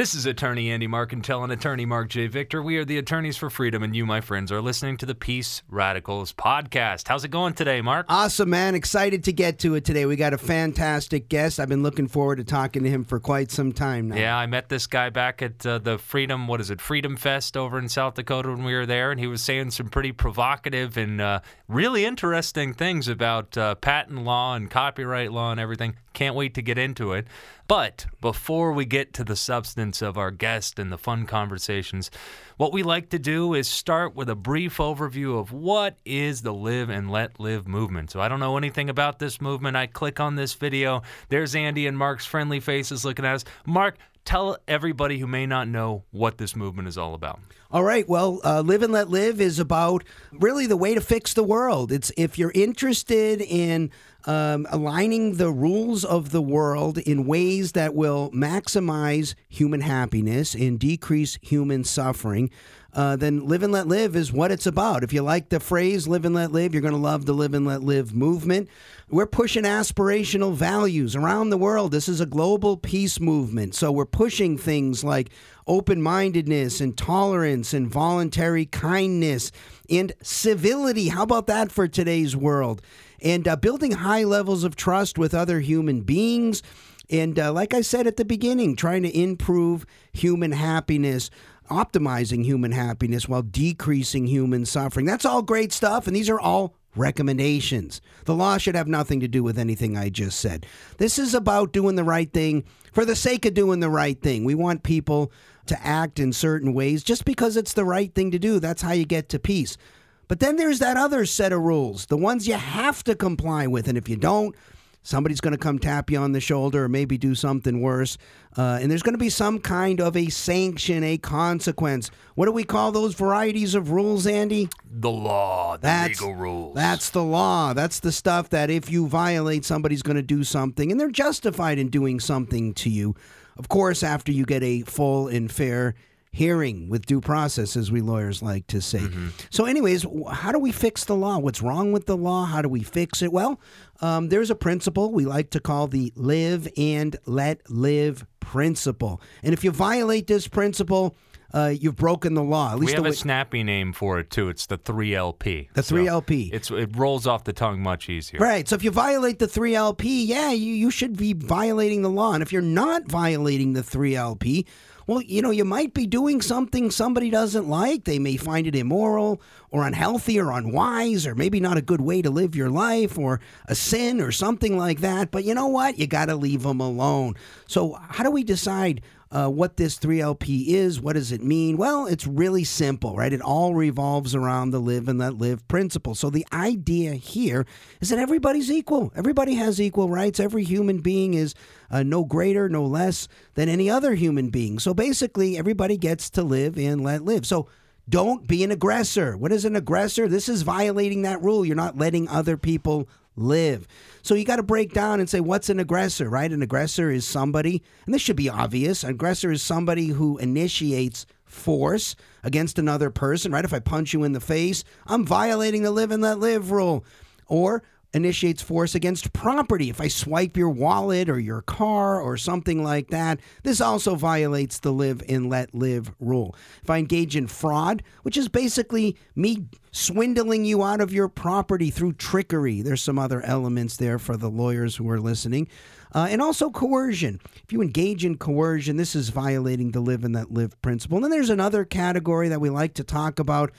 This is attorney Andy Marcantel and attorney Marc J. Victor. We are the attorneys for freedom, and you, my friends, are listening to the Peace Radicals podcast. How's it going today, Marc? Awesome, man. Excited to get to it today. We got a fantastic guest. I've been looking forward to talking to him for quite some time now. Yeah, I met this guy back at uh, the Freedom, what is it, Freedom Fest over in South Dakota when we were there, and he was saying some pretty provocative and uh, really interesting things about uh, patent law and copyright law and everything. Can't wait to get into it. But before we get to the substance of our guest and the fun conversations, what we like to do is start with a brief overview of what is the Live and Let Live movement. So I don't know anything about this movement. I click on this video. There's Andy and Marc's friendly faces looking at us. Marc, tell everybody who may not know what this movement is all about. All right. Well, uh, Live and Let Live is about really the way to fix the world. It's if you're interested in um, aligning the rules of the world in ways that will maximize human happiness and decrease human suffering. Uh, then Live and Let Live is what it's about. If you like the phrase Live and Let Live, you're going to love the Live and Let Live movement. We're pushing aspirational values around the world. This is a global peace movement. So we're pushing things like open mindedness and tolerance and voluntary kindness and civility. How about that for today's world? And uh, building high levels of trust with other human beings. And uh, like I said at the beginning, trying to improve human happiness optimizing human happiness while decreasing human suffering. That's all great stuff, and these are all recommendations. The law should have nothing to do with anything I just said. This is about doing the right thing for the sake of doing the right thing. We want people to act in certain ways just because it's the right thing to do. That's how you get to peace. But then there's that other set of rules, the ones you have to comply with. And if you don't, somebody's going to come tap you on the shoulder or maybe do something worse. Uh, and there's going to be some kind of a sanction, a consequence. What do we call those varieties of rules, Andy? The law, the That's- legal rules. That's the law. That's the stuff that if you violate, somebody's going to do something, and they're justified in doing something to you. Of course, after you get a full and fair hearing with due process, as we lawyers like to say. So, anyways, how do we fix the law? What's wrong with the law? How do we fix it? Well, um, there's a principle we like to call the live and let live principle. And if you violate this principle, uh, you've broken the law. At we least have the a snappy name for it too. It's the 3LP. The 3LP. it's it rolls off the tongue much easier. Right. So if you violate the 3LP, yeah, you, you should be violating the law. And if you're not violating the 3LP, well, you know, you might be doing something somebody doesn't like. They may find it immoral or unhealthy or unwise or maybe not a good way to live your life or a sin or something like that. But you know what? You got to leave them alone. So, how do we decide? Uh, what this 3LP is. What does it mean? Well, it's really simple, right? It all revolves around the live and let live principle. So the idea here is that everybody's equal. Everybody has equal rights. Every human being is uh, no greater, no less than any other human being. So basically, everybody gets to live and let live. So don't be an aggressor. What is an aggressor? This is violating that rule. You're not letting other people live. So you got to break down and say, what's an aggressor, right? An aggressor is somebody, and this should be obvious. An aggressor is somebody who initiates force against another person, right? If I punch you in the face, I'm violating the live and let live rule. Or initiates force against property. If I swipe your wallet or your car or something like that, this also violates the live and let live rule. If I engage in fraud, which is basically me swindling you out of your property through trickery, there's some other elements there for the lawyers who are listening. Uh, and also coercion. If you engage in coercion, this is violating the live and let live principle. And then there's another category that we like to talk about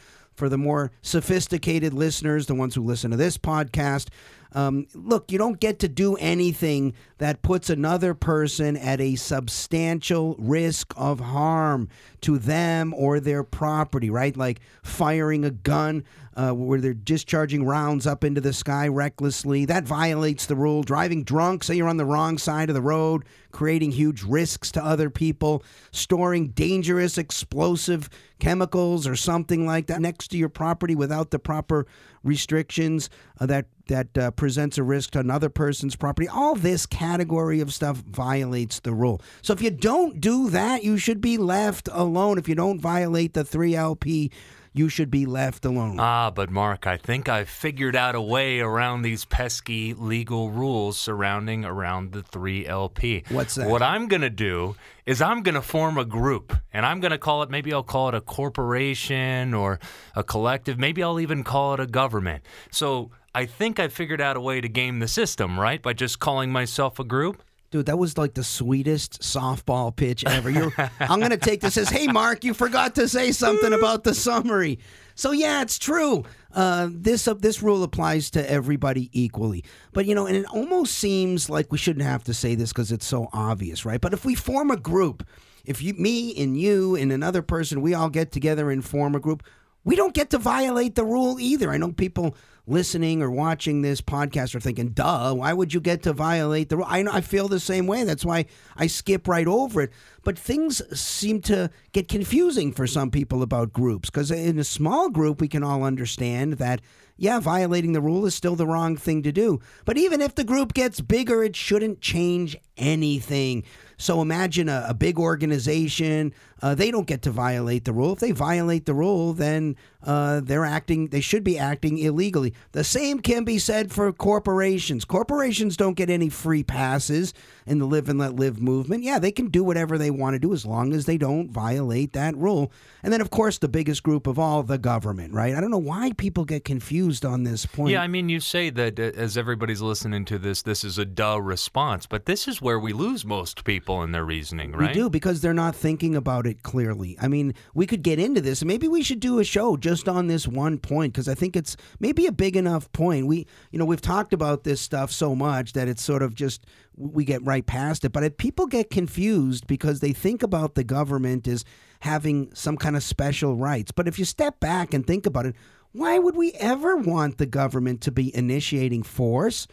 for the more sophisticated listeners, the ones who listen to this podcast. Um, look, you don't get to do anything that puts another person at a substantial risk of harm to them or their property, right? Like firing a gun uh, where they're discharging rounds up into the sky recklessly. That violates the rule. Driving drunk, say you're on the wrong side of the road, creating huge risks to other people, storing dangerous explosive chemicals or something like that next to your property without the proper restrictions uh, that that uh, presents a risk to another person's property. All this category of stuff violates the rule. So if you don't do that, you should be left alone. If you don't violate the 3LP, you should be left alone. Ah, but Marc, I think I've figured out a way around these pesky legal rules surrounding around the 3LP. What's that? What I'm going to do is I'm going to form a group and I'm going to call it maybe I'll call it a corporation or a collective, maybe I'll even call it a government. So, I think I figured out a way to game the system, right? By just calling myself a group. Dude, that was like the sweetest softball pitch ever. You're, I'm going to take this as, hey, Marc, you forgot to say something about the summary. So yeah, it's true. Uh, this uh, this rule applies to everybody equally. But you know, and it almost seems like we shouldn't have to say this because it's so obvious, right? But if we form a group, if you, me and you and another person, we all get together and form a group, we don't get to violate the rule either. I know people listening or watching this podcast are thinking, duh, why would you get to violate the rule? I, I feel the same way. That's why I skip right over it. But things seem to get confusing for some people about groups because in a small group, we can all understand that yeah, violating the rule is still the wrong thing to do. But even if the group gets bigger, it shouldn't change anything. So imagine a, a big organization. Uh, they don't get to violate the rule. If they violate the rule, then uh, they're acting, they should be acting illegally. The same can be said for corporations. Corporations don't get any free passes in the live and let live movement. Yeah, they can do whatever they want to do as long as they don't violate that rule. And then, of course, the biggest group of all, the government, right? I don't know why people get confused on this point. Yeah, I mean, you say that uh, as everybody's listening to this, this is a duh response, but this is where we lose most people in their reasoning, right? We do because they're not thinking about it clearly. I mean, we could get into this, and maybe we should do a show just on this one point because I think it's maybe a big enough point. We, you know, we've talked about this stuff so much that it's sort of just we get right past it. But if people get confused because they think about the government as having some kind of special rights. But if you step back and think about it, why would we ever want the government to be initiating force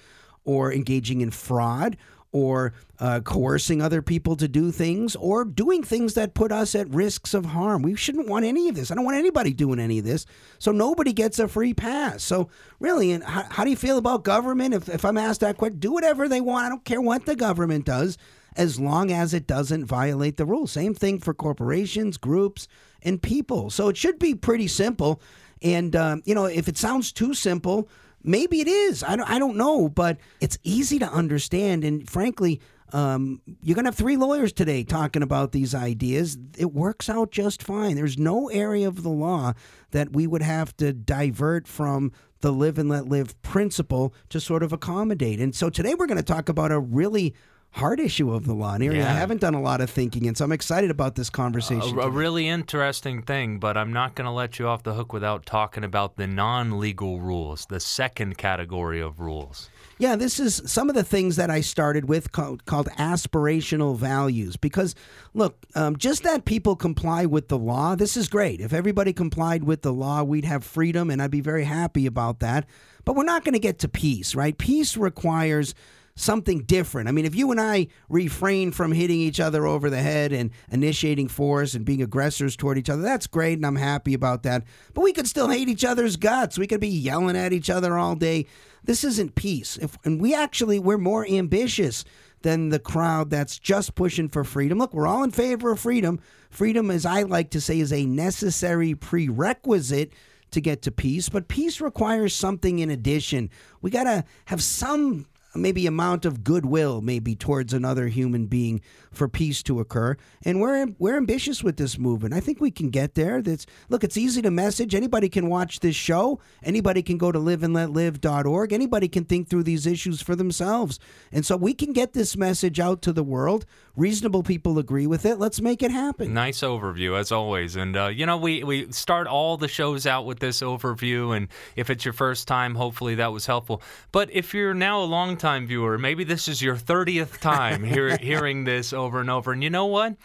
or engaging in fraud or uh, coercing other people to do things or doing things that put us at risks of harm. We shouldn't want any of this. I don't want anybody doing any of this. So nobody gets a free pass. So really, and how, how do you feel about government? If, if I'm asked that question, do whatever they want. I don't care what the government does as long as it doesn't violate the rules. Same thing for corporations, groups, and people. So it should be pretty simple. And, um, you know, if it sounds too simple, maybe it is. I don't, I don't know, but it's easy to understand. And frankly, um, you're going to have three lawyers today talking about these ideas. It works out just fine. There's no area of the law that we would have to divert from the live and let live principle to sort of accommodate. And so today we're going to talk about a really hard issue of the law, and yeah. I haven't done a lot of thinking, and so I'm excited about this conversation. Uh, a, really interesting thing, but I'm not going to let you off the hook without talking about the non-legal rules, the second category of rules. Yeah, this is some of the things that I started with called, called aspirational values. Because, look, um, just that people comply with the law, this is great. If everybody complied with the law, we'd have freedom, and I'd be very happy about that. But we're not going to get to peace, right? Peace requires something different. I mean, if you and I refrain from hitting each other over the head and initiating force and being aggressors toward each other, that's great, and I'm happy about that. But we could still hate each other's guts. We could be yelling at each other all day. This isn't peace. If, and we actually, we're more ambitious than the crowd that's just pushing for freedom. Look, we're all in favor of freedom. Freedom, as I like to say, is a necessary prerequisite to get to peace, but peace requires something in addition. We got to have some maybe amount of goodwill maybe towards another human being for peace to occur. And we're we're ambitious with this movement. I think we can get there. That's look it's easy to message. Anybody can watch this show. Anybody can go to liveandletlive.org anybody can think through these issues for themselves. And so we can get this message out to the world. Reasonable people agree with it. Let's make it happen. Nice overview as always. And uh, you know we we start all the shows out with this overview. And if it's your first time hopefully that was helpful. But if you're now a long time viewer, maybe this is your 30th time hear, hearing this over and over. And you know what?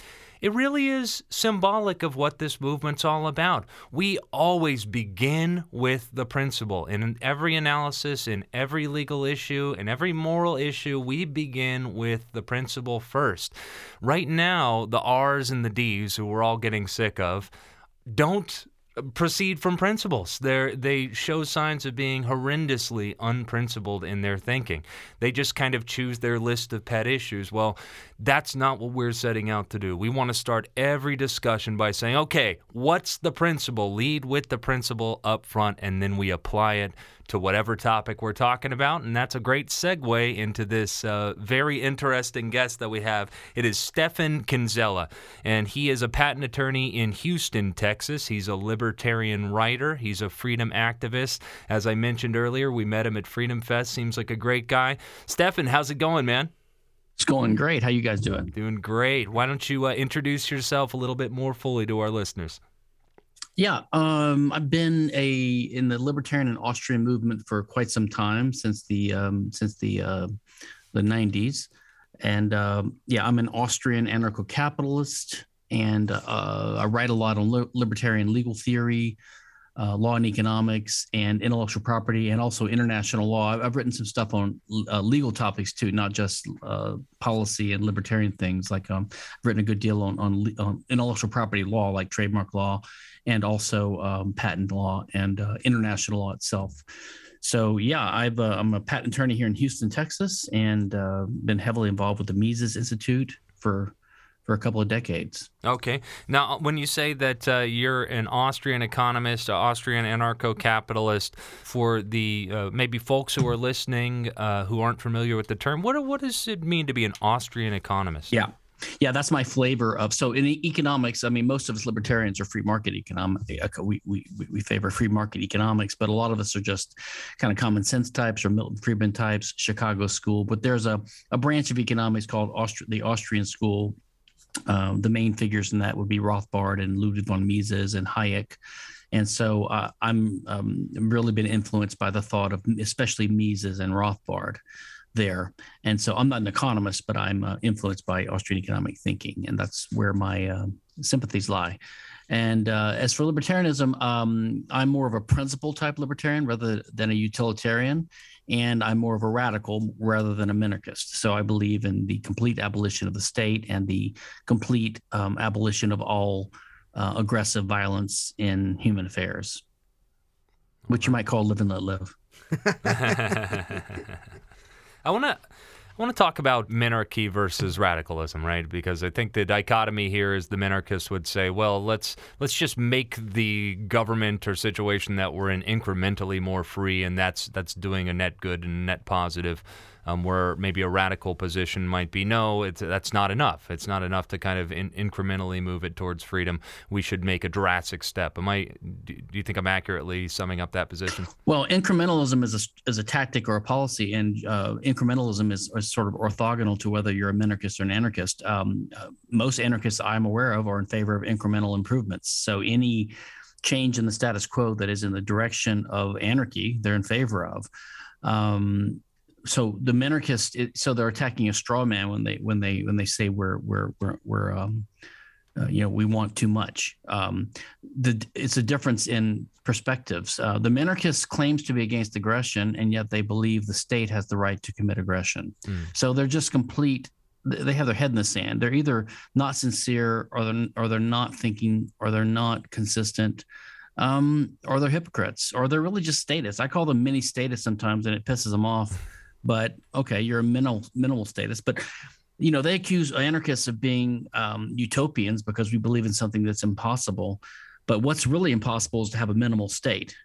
It really is symbolic of what this movement's all about. We always begin with the principle. In every analysis, in every legal issue, in every moral issue, we begin with the principle first. Right now, the R's and the D's, who we're all getting sick of, don't proceed from principles. They they show signs of being horrendously unprincipled in their thinking. They just kind of choose their list of pet issues. Well, that's not what we're setting out to do. We want to start every discussion by saying, "Okay, what's the principle? Lead with the principle up front and then we apply it to whatever topic we're talking about. And that's a great segue into this uh, very interesting guest that we have. It is Stephan Kinsella, and he is a patent attorney in Houston, Texas. He's a libertarian writer, he's a freedom activist. As I mentioned earlier, we met him at Freedom Fest. Seems like a great guy. Stephan, how's it going, man? It's going great. How you guys doing? Doing great. Why don't you uh, introduce yourself a little bit more fully to our listeners? Yeah, um, I've been a in the libertarian and Austrian movement for quite some time since the um, since the uh, the '90s, and um, yeah, I'm an Austrian anarcho-capitalist, and uh, I write a lot on li- libertarian legal theory, uh, law and economics, and intellectual property, and also international law. I've, written some stuff on uh, legal topics too, not just uh, policy and libertarian things. Like um, I've written a good deal on, on, on intellectual property law, like trademark law, and also um, patent law and uh, international law itself. So yeah, I've uh, I'm a patent attorney here in Houston, Texas, and uh, been heavily involved with the Mises Institute for for a couple of decades. Okay. Now, when you say that uh, you're an Austrian economist, an Austrian anarcho capitalist, for the uh, maybe folks who are listening uh, who aren't familiar with the term, what, what does it mean to be an Austrian economist? Yeah. Yeah, that's my flavor of. So in economics, I mean, most of us libertarians are free market economic. We, we, we favor free market economics, but a lot of us are just kind of common sense types or Milton Friedman types, Chicago school. But there's a, a branch of economics called Austri- the Austrian school um, the main figures in that would be Rothbard and Ludwig von Mises and Hayek. And so uh, I'm um, really been influenced by the thought of especially Mises and Rothbard there. And so I'm not an economist, but I'm uh, influenced by Austrian economic thinking, and that's where my uh, sympathies lie. And uh, as for libertarianism, um, I'm more of a principle type libertarian rather than a utilitarian and I'm more of a radical rather than a minarchist. So I believe in the complete abolition of the state and the complete um, abolition of all uh, aggressive violence in human affairs, which you might call live and let live. I want to I want to talk about minarchy versus radicalism, right? Because I think the dichotomy here is the minarchists would say, well, let's let's just make the government or situation that we're in incrementally more free, and that's that's doing a net good and net positive um, where maybe a radical position might be no, it's, that's not enough. It's not enough to kind of in, incrementally move it towards freedom. We should make a drastic step. Am I? Do you think I'm accurately summing up that position? Well, incrementalism is a, is a tactic or a policy, and uh, incrementalism is, is, sort of orthogonal to whether you're a minarchist or an anarchist. Um, uh, most anarchists I'm aware of are in favor of incremental improvements. So any change in the status quo that is in the direction of anarchy, they're in favor of. Um, so the minarchists it, so they're attacking a straw man when they when they when they say we're we're we're, we're um, uh, you know we want too much. Um, the it's a difference in perspectives. Uh, the minarchist claims to be against aggression and yet they believe the state has the right to commit aggression. Mm. so they're just complete they have their head in the sand. They're either not sincere or they're or they're not thinking or they're not consistent um, or they're hypocrites or they're really just statists. I call them mini statists sometimes and it pisses them off but okay, you're a minimal minimal status. But you know, they accuse anarchists of being um, utopians because we believe in something that's impossible. But what's really impossible is to have a minimal state.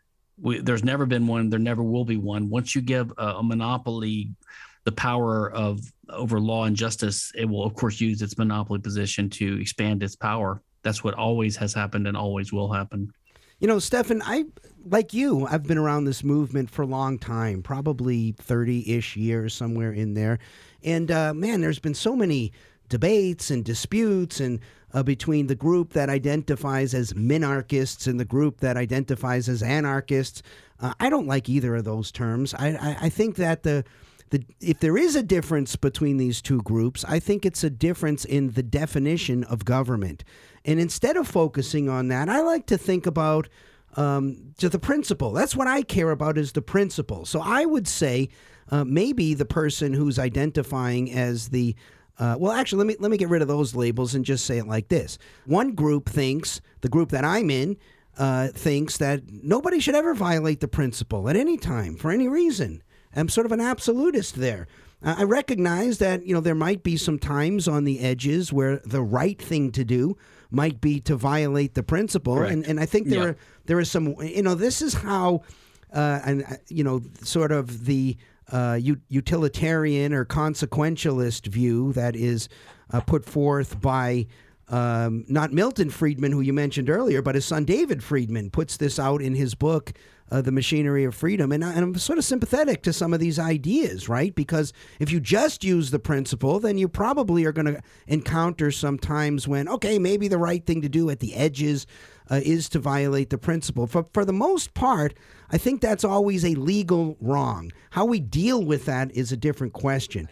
We, there's never been one. There never will be one. Once you give a, a monopoly the power of over law and justice, it will of course use its monopoly position to expand its power. That's what always has happened and always will happen. You know, Stephan, I like you, I've been around this movement for a long time, probably 30 ish years, somewhere in there. And uh, man, there's been so many debates and disputes and uh, between the group that identifies as minarchists and the group that identifies as anarchists. Uh, I don't like either of those terms. I, I, I think that the the, if there is a difference between these two groups, I think it's a difference in the definition of government. And instead of focusing on that, I like to think about um, to the principle. That's what I care about is the principle. So I would say uh, maybe the person who's identifying as the uh, well, actually, let me let me get rid of those labels and just say it like this: One group thinks the group that I'm in uh, thinks that nobody should ever violate the principle at any time for any reason. I'm sort of an absolutist there. I recognize that you know there might be some times on the edges where the right thing to do might be to violate the principle, and and I think there yeah. are there is some you know this is how uh, and uh, you know sort of the uh, utilitarian or consequentialist view that is uh, put forth by um, not Milton Friedman, who you mentioned earlier, but his son David Friedman puts this out in his book, uh, The Machinery of Freedom. And, I, and I'm sort of sympathetic to some of these ideas, right? Because if you just use the principle, then you probably are going to encounter some times when, okay, maybe the right thing to do at the edges uh, is to violate the principle. For, for the most part, I think that's always a legal wrong. How we deal with that is a different question.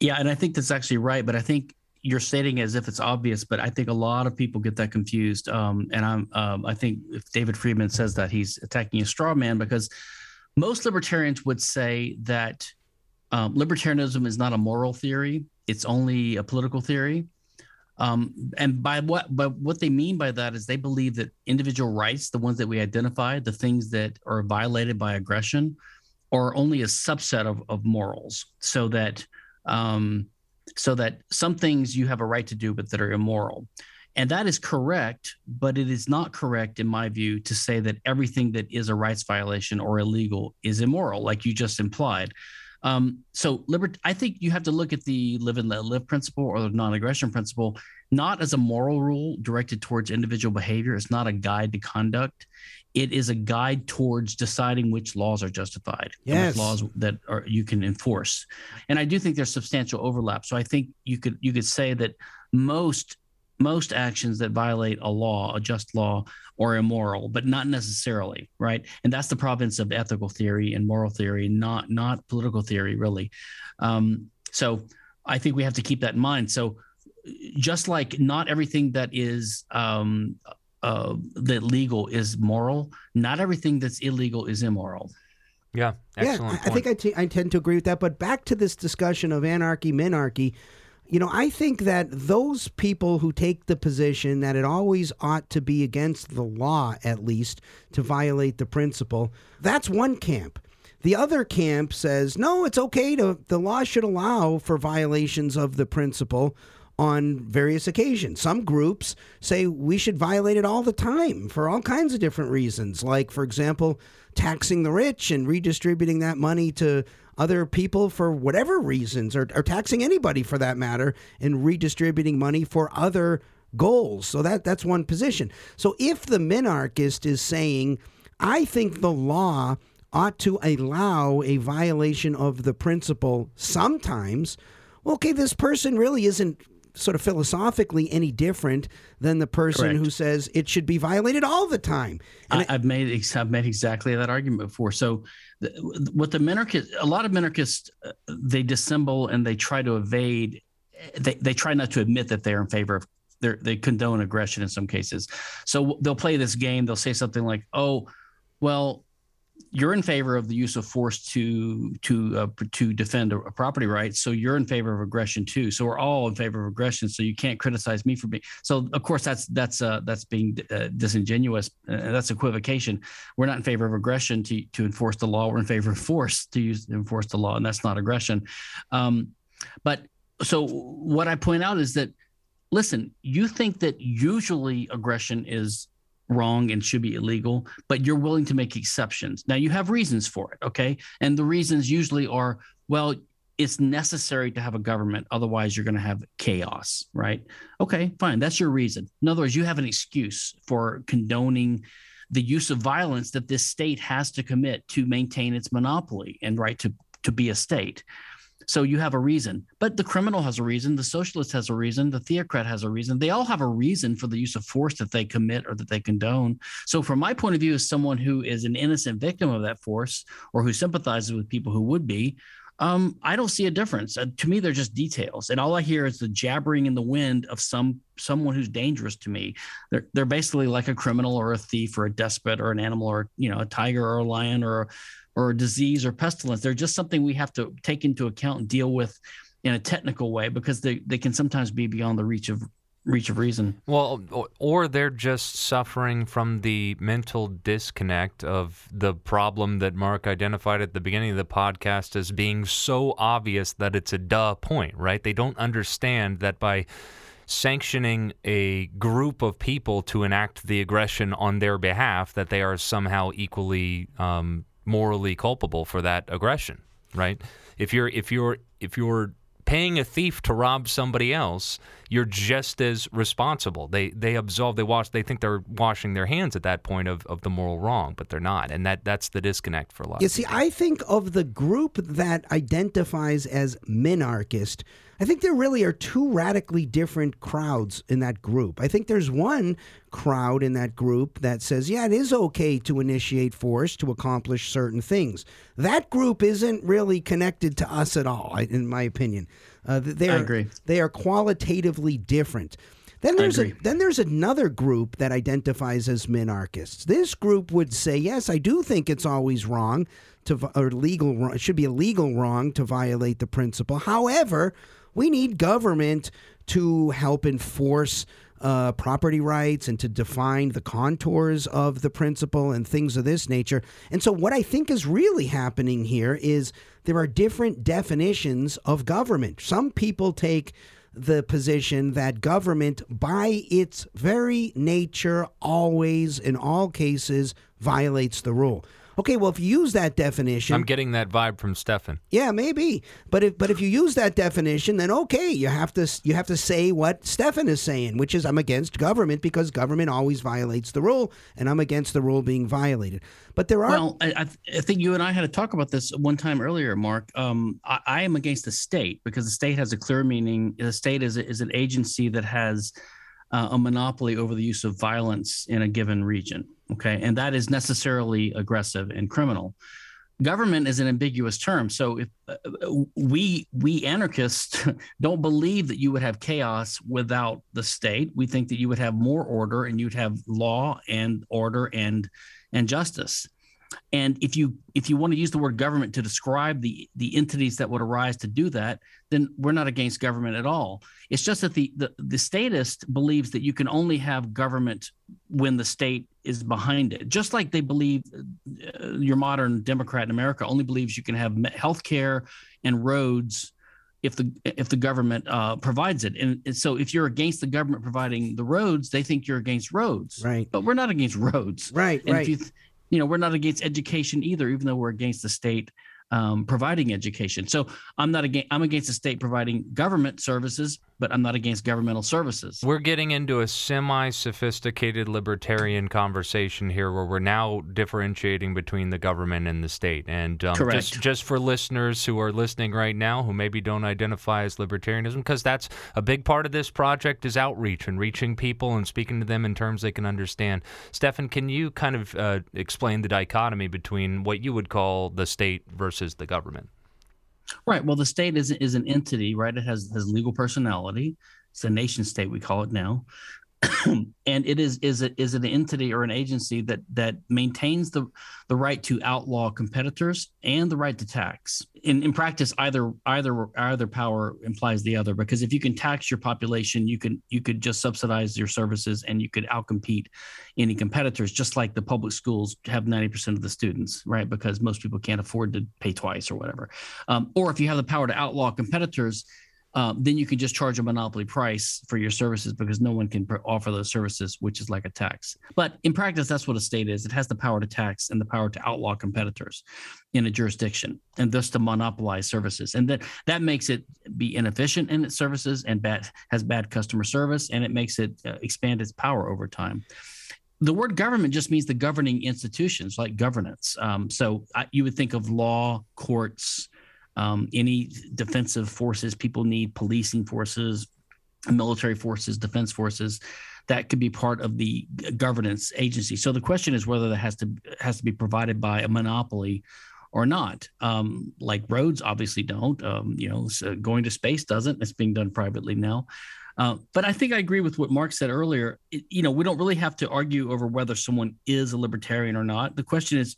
Yeah, and I think that's actually right. But I think you're stating as if it's obvious, but I think a lot of people get that confused. Um, and I'm, um, I think if David Friedman says that he's attacking a straw man because most libertarians would say that um, libertarianism is not a moral theory; it's only a political theory. Um, and by what, but what they mean by that is they believe that individual rights, the ones that we identify, the things that are violated by aggression, are only a subset of, of morals. So that um, so that some things you have a right to do, but that are immoral. And that is correct, but it is not correct, in my view, to say that everything that is a rights violation or illegal is immoral, like you just implied. Um, so, libert- I think you have to look at the live and let live principle or the non aggression principle not as a moral rule directed towards individual behavior. It's not a guide to conduct it is a guide towards deciding which laws are justified yes. laws that are you can enforce. And i do think there's substantial overlap. So i think you could you could say that most most actions that violate a law a just law are immoral but not necessarily right? And that's the province of ethical theory and moral theory not not political theory really. Um, so i think we have to keep that in mind. So just like not everything that is um, uh, that legal is moral. Not everything that's illegal is immoral. Yeah, yeah. I think I, t- I tend to agree with that. But back to this discussion of anarchy, minarchy. You know, I think that those people who take the position that it always ought to be against the law, at least, to violate the principle, that's one camp. The other camp says, no, it's okay to, the law should allow for violations of the principle on various occasions. Some groups say we should violate it all the time for all kinds of different reasons, like, for example, taxing the rich and redistributing that money to other people for whatever reasons, or, or taxing anybody for that matter, and redistributing money for other goals. So that that's one position. So if the minarchist is saying, I think the law ought to allow a violation of the principle sometimes, okay, this person really isn't sort of philosophically any different than the person Correct. who says it should be violated all the time. I, have made I've made exactly that argument before. So, the, what the minarchists, a lot of minarchists, uh, they dissemble and they try to evade. They they try not to admit that they're in favor of. They condone aggression in some cases. So they'll play this game. They'll say something like, "Oh, well, you're in favor of the use of force to to uh, to defend a, a, property right so you're in favor of aggression too. So we're all in favor of aggression so you can't criticize me for being so of course that's that's uh, that's being uh, disingenuous uh, that's equivocation. We're not in favor of aggression to to enforce the law. We're in favor of force to use enforce the law and that's not aggression. Um, but so what i point out is that listen you think that usually aggression is wrong and should be illegal, but you're willing to make exceptions. Now, you have reasons for it, okay? And the reasons usually are well, it's necessary to have a government, otherwise, you're going to have chaos, right? Okay, fine. That's your reason. In other words, you have an excuse for condoning the use of violence that this state has to commit to maintain its monopoly and right to, to be a state. So you have a reason. But the criminal has a reason, the socialist has a reason, the theocrat has a reason. They all have a reason for the use of force that they commit or that they condone. So, from my point of view, as someone who is an innocent victim of that force or who sympathizes with people who would be, um, I don't see a difference. Uh, to me, they're just details, and all I hear is the jabbering in the wind of some someone who's dangerous to me. They're they're basically like a criminal or a thief or a despot or an animal or you know a tiger or a lion or or a disease or pestilence. They're just something we have to take into account and deal with in a technical way because they, they can sometimes be beyond the reach of reach of reason. Well, or they're just suffering from the mental disconnect of the problem that Marc identified at the beginning of the podcast as being so obvious that it's a duh point, right? They don't understand that by sanctioning a group of people to enact the aggression on their behalf, that they are somehow equally um, morally culpable for that aggression, right? If you're if you're if you're paying a thief to rob somebody else, you're just as responsible. They they absolve, they wash, they think they're washing their hands at that point of, of the moral wrong, but they're not, and that that's the disconnect for a lot. You see, I think of the group that identifies as minarchist. I think there really are two radically different crowds in that group. I think there's one crowd in that group that says, yeah, it is okay to initiate force to accomplish certain things. That group isn't really connected to us at all, in my opinion. Uh, they are, I agree. They are qualitatively different. Then there's a, then there's another group that identifies as minarchists. This group would say, yes, I do think it's always wrong to or legal. It should be a legal wrong to violate the principle. However, we need government to help enforce uh, property rights and to define the contours of the principle and things of this nature. And so, what I think is really happening here is there are different definitions of government. Some people take the position that government, by its very nature, always, in all cases, violates the rule. Okay, well, if you use that definition, I'm getting that vibe from Stephan. Yeah, maybe. But if but if you use that definition, then okay, you have to you have to say what Stephan is saying, which is I'm against government because government always violates the rule, and I'm against the rule being violated. But there are. Well, I, I think you and I had to talk about this one time earlier, Marc. Um, I, I am against the state because the state has a clear meaning. The state is is an agency that has uh, a monopoly over the use of violence in a given region. Okay. And that is necessarily aggressive and criminal. Government is an ambiguous term. So if uh, we we anarchists don't believe that you would have chaos without the state, we think that you would have more order and you'd have law and order and and justice. And if you if you want to use the word government to describe the the entities that would arise to do that, then we're not against government at all. It's just that the the, the statist believes that you can only have government when the state is behind it. Just like they believe uh, your modern Democrat in America only believes you can have health care and roads if the if the government uh, provides it. And, and, so if you're against the government providing the roads, they think you're against roads. Right. But we're not against roads. Right. And right. If you, you know, we're not against education either, even though we're against the state um, providing education. So I'm not against I'm against the state providing government services, but I'm not against governmental services. We're getting into a semi-sophisticated libertarian conversation here, where we're now differentiating between the government and the state. And um, Correct. just just for listeners who are listening right now, who maybe don't identify as libertarianism, because that's a big part of this project is outreach and reaching people and speaking to them in terms they can understand. Stephan, can you kind of uh, explain the dichotomy between what you would call the state versus the government. Right. Well, the state is is an entity, right? It has has legal personality. It's a nation state, we call it now. and it is is it is an entity or an agency that that maintains the the right to outlaw competitors and the right to tax. In in practice, either either either power implies the other because if you can tax your population, you can you could just subsidize your services and you could outcompete any competitors. Just like the public schools have ninety percent of the students, right? Because most people can't afford to pay twice or whatever. Um, or if you have the power to outlaw competitors um, then you can just charge a monopoly price for your services because no one can pr- offer those services, which is like a tax. But in practice, that's what a state is. It has the power to tax and the power to outlaw competitors in a jurisdiction, and thus to monopolize services. And that that makes it be inefficient in its services and bad has bad customer service, and it makes it uh, expand its power over time the word government just means the governing institutions like governance. Um, so I, you would think of law, courts, um, any defensive forces people need, policing forces, military forces, defense forces, that could be part of the governance agency. So the question is whether that has to has to be provided by a monopoly or not. Um, like roads obviously don't. Um, you know, so going to space doesn't. It's being done privately now. Uh, but I think I agree with what Marc said earlier. It, you know, we don't really have to argue over whether someone is a libertarian or not. The question is,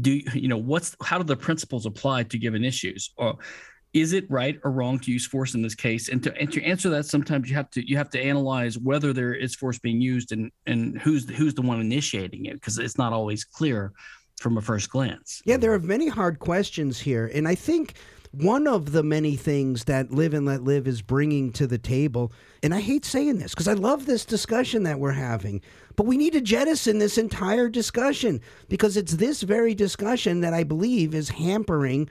do you know what's how do the principles apply to given issues or is it right or wrong to use force in this case? And to, and to answer that, sometimes you have to you have to analyze whether there is force being used and and who's who's the one initiating it because it's not always clear from a first glance. Yeah, there are many hard questions here, and I think one of the many things that Live and Let Live is bringing to the table, and I hate saying this because I love this discussion that we're having, but we need to jettison this entire discussion because it's this very discussion that I believe is hampering.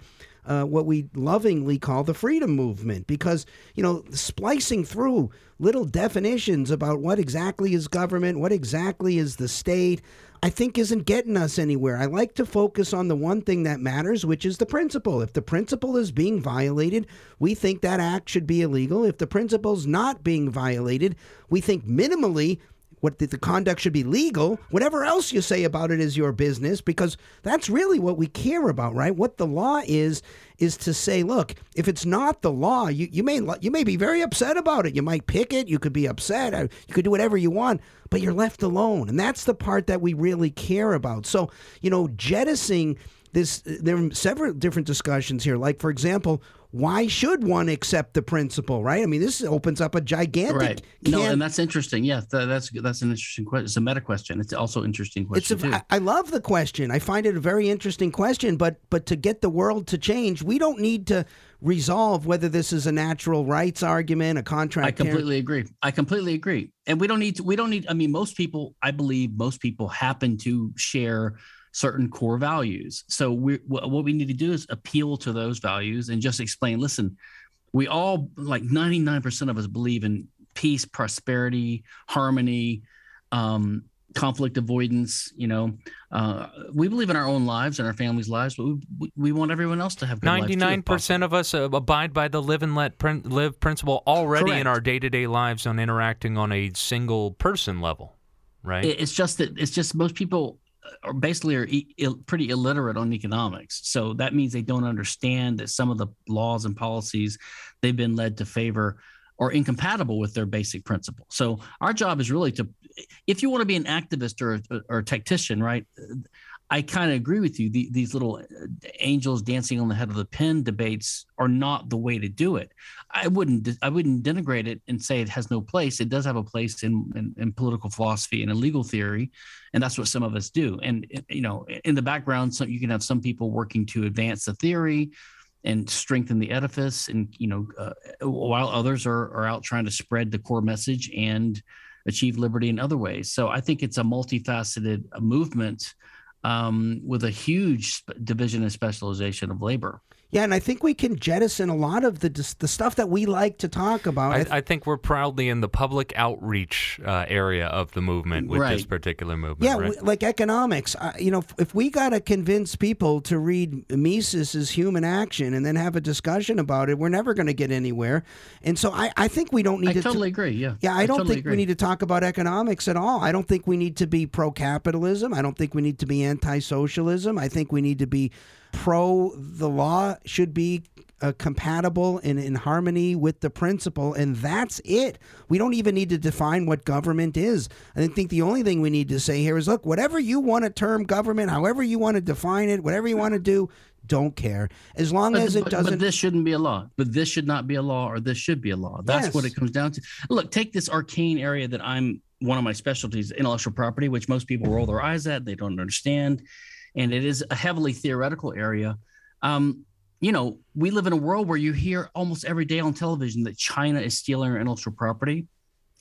Uh, what we lovingly call the freedom movement because you know splicing through little definitions about what exactly is government what exactly is the state I think isn't getting us anywhere. I like to focus on the one thing that matters, which is the principle. If the principle is being violated, we think that act should be illegal. If the principle's not being violated, we think minimally what the, the, conduct should be legal. Whatever else you say about it is your business because that's really what we care about, right? What the law is is to say, look, if it's not the law, you, you may you may be very upset about it. You might pick it. You could be upset. Uh, you could do whatever you want, but you're left alone, and that's the part that we really care about. So, you know, jettisoning this. There are several different discussions here. Like, for example, why should one accept the principle, right? I mean, this opens up a gigantic. Right. No, and that's interesting. Yeah, that's that's an interesting question. It's a meta question. It's also interesting question. It's a, I love the question. I find it a very interesting question. But but to get the world to change, we don't need to resolve whether this is a natural rights argument, a contract. I completely agree. I completely agree. And we don't need to. We don't need. I mean, most people. I believe most people happen to share certain core values. So we what we need to do is appeal to those values and just explain. Listen, we all like ninety nine percent of us believe in peace, prosperity, harmony. Um, conflict avoidance you know uh, we believe in our own lives and our families lives but we, we want everyone else to have 99% of us abide by the live and let live principle already Correct. in our day-to-day lives on interacting on a single person level right it's just that it's just most people are basically are pretty illiterate on economics. So that means they don't understand that some of the laws and policies they've been led to favor are incompatible with their basic principles. So our job is really to, if you want to be an activist or, or a tactician, right? I kind of agree with you. The, these little uh, angels dancing on the head of the pin debates are not the way to do it. I wouldn't I wouldn't denigrate it and say it has no place. It does have a place in, in, in political philosophy and in legal theory, and that's what some of us do. And you know, in the background, so you can have some people working to advance the theory and strengthen the edifice, and you know, uh, while others are are out trying to spread the core message and achieve liberty in other ways. So I think it's a multifaceted movement um, with a huge division and specialization of labor. Yeah, and I think we can jettison a lot of the the stuff that we like to talk about. I, I, th- I think we're proudly in the public outreach uh, area of the movement with right. this particular movement. Yeah, right? we, like economics. Uh, you know, if we got to convince people to read Mises's Human Action and then have a discussion about it, we're never going to get anywhere. And so I, I think we don't need I to. totally t- agree. Yeah. Yeah, I, don't totally think agree. we need to talk about economics at all. I don't think we need to be pro capitalism. I don't think we need to be anti socialism. I think we need to be pro the law should be uh, compatible and in harmony with the principle, and that's it. We don't even need to define what government is. I think the only thing we need to say here is look, whatever you want to term government, however you want to define it, whatever you want to do, don't care as long but, as it but, doesn't. But this shouldn't be a law. But this should not be a law, or this should be a law. That's yes. what it comes down to. Look, take this arcane area that I'm one of my specialties, intellectual property, which most people roll their eyes at. They don't understand and it is a heavily theoretical area. Um, you know, we live in a world where you hear almost every day on television that China is stealing our intellectual property,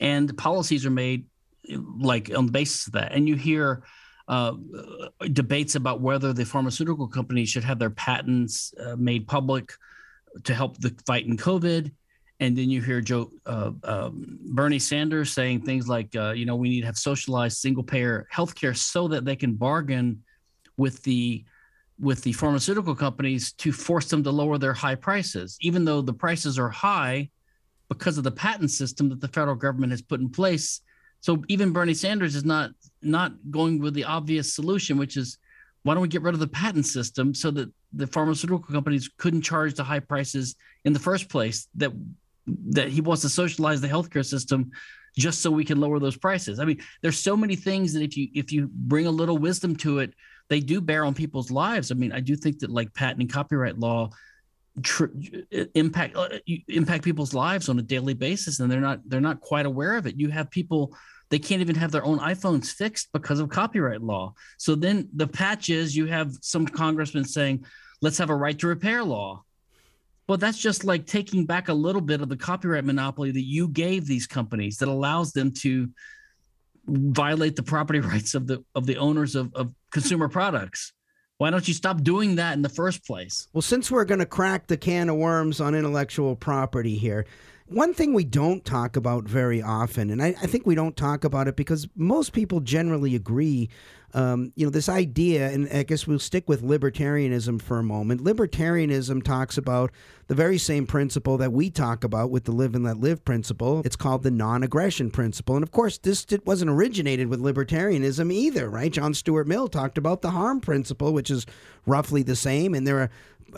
and policies are made like on the basis of that. And you hear uh, debates about whether the pharmaceutical companies should have their patents uh, made public to help the fight in COVID. And then you hear Joe uh, um, Bernie Sanders saying things like, uh, you know, we need to have socialized single payer healthcare so that they can bargain with the with the pharmaceutical companies to force them to lower their high prices, even though the prices are high because of the patent system that the federal government has put in place. So even Bernie Sanders is not not going with the obvious solution, which is why don't we get rid of the patent system so that the pharmaceutical companies couldn't charge the high prices in the first place that that he wants to socialize the healthcare system just so we can lower those prices. I mean, there's so many things that if you if you bring a little wisdom to it, they do bear on people's lives. I mean, I do think that like patent and copyright law tr- impact uh, impact people's lives on a daily basis and they're not they're not quite aware of it. You have people they can't even have their own iPhones fixed because of copyright law. So then the patch is you have some congressman saying let's have a right to repair law. Well that's just like taking back a little bit of the copyright monopoly that you gave these companies that allows them to violate the property rights of the of the owners of, of consumer products why don't you stop doing that in the first place? Well, since we're going to crack the can of worms on intellectual property here, one thing we don't talk about very often, and I, I, think we don't talk about it because most people generally agree um, you know, this idea, and I guess we'll stick with libertarianism for a moment. Libertarianism talks about the very same principle that we talk about with the live and let live principle. It's called the non aggression principle. And of course, this it wasn't originated with libertarianism either, right? John Stuart Mill talked about the harm principle, which is roughly the same. And there are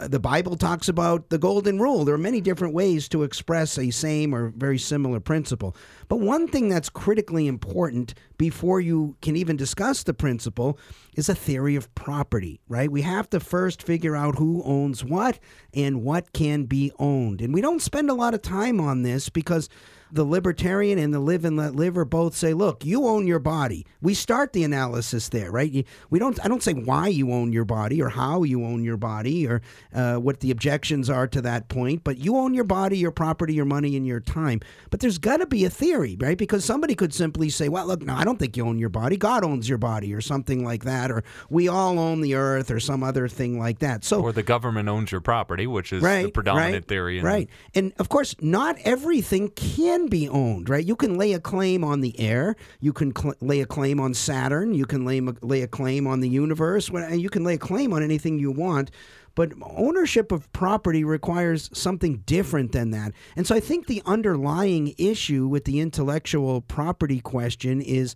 the Bible talks about the golden rule. There are many different ways to express a same or very similar principle. But one thing that's critically important before you can even discuss the principle is a theory of property, right? We have to first figure out who owns what and what can be owned. And we don't spend a lot of time on this because the libertarian and the live and let live are both say, look, you own your body. We start the analysis there, right? We don't. I don't say why you own your body or how you own your body or uh, what the objections are to that point, but you own your body, your property, your money, and your time. But there's got to be a theory, right? Because somebody could simply say, well, look, no, I don't think you own your body. God owns your body, or something like that, or we all own the earth, or some other thing like that. So, or the government owns your property, which is right, the predominant right, theory. In- right, and of course, not everything can can be owned, right? You can lay a claim on the air. You can cl- lay a claim on Saturn. You can lay, lay a claim on the universe. And You can lay a claim on anything you want. But ownership of property requires something different than that. And so I think the underlying issue with the intellectual property question is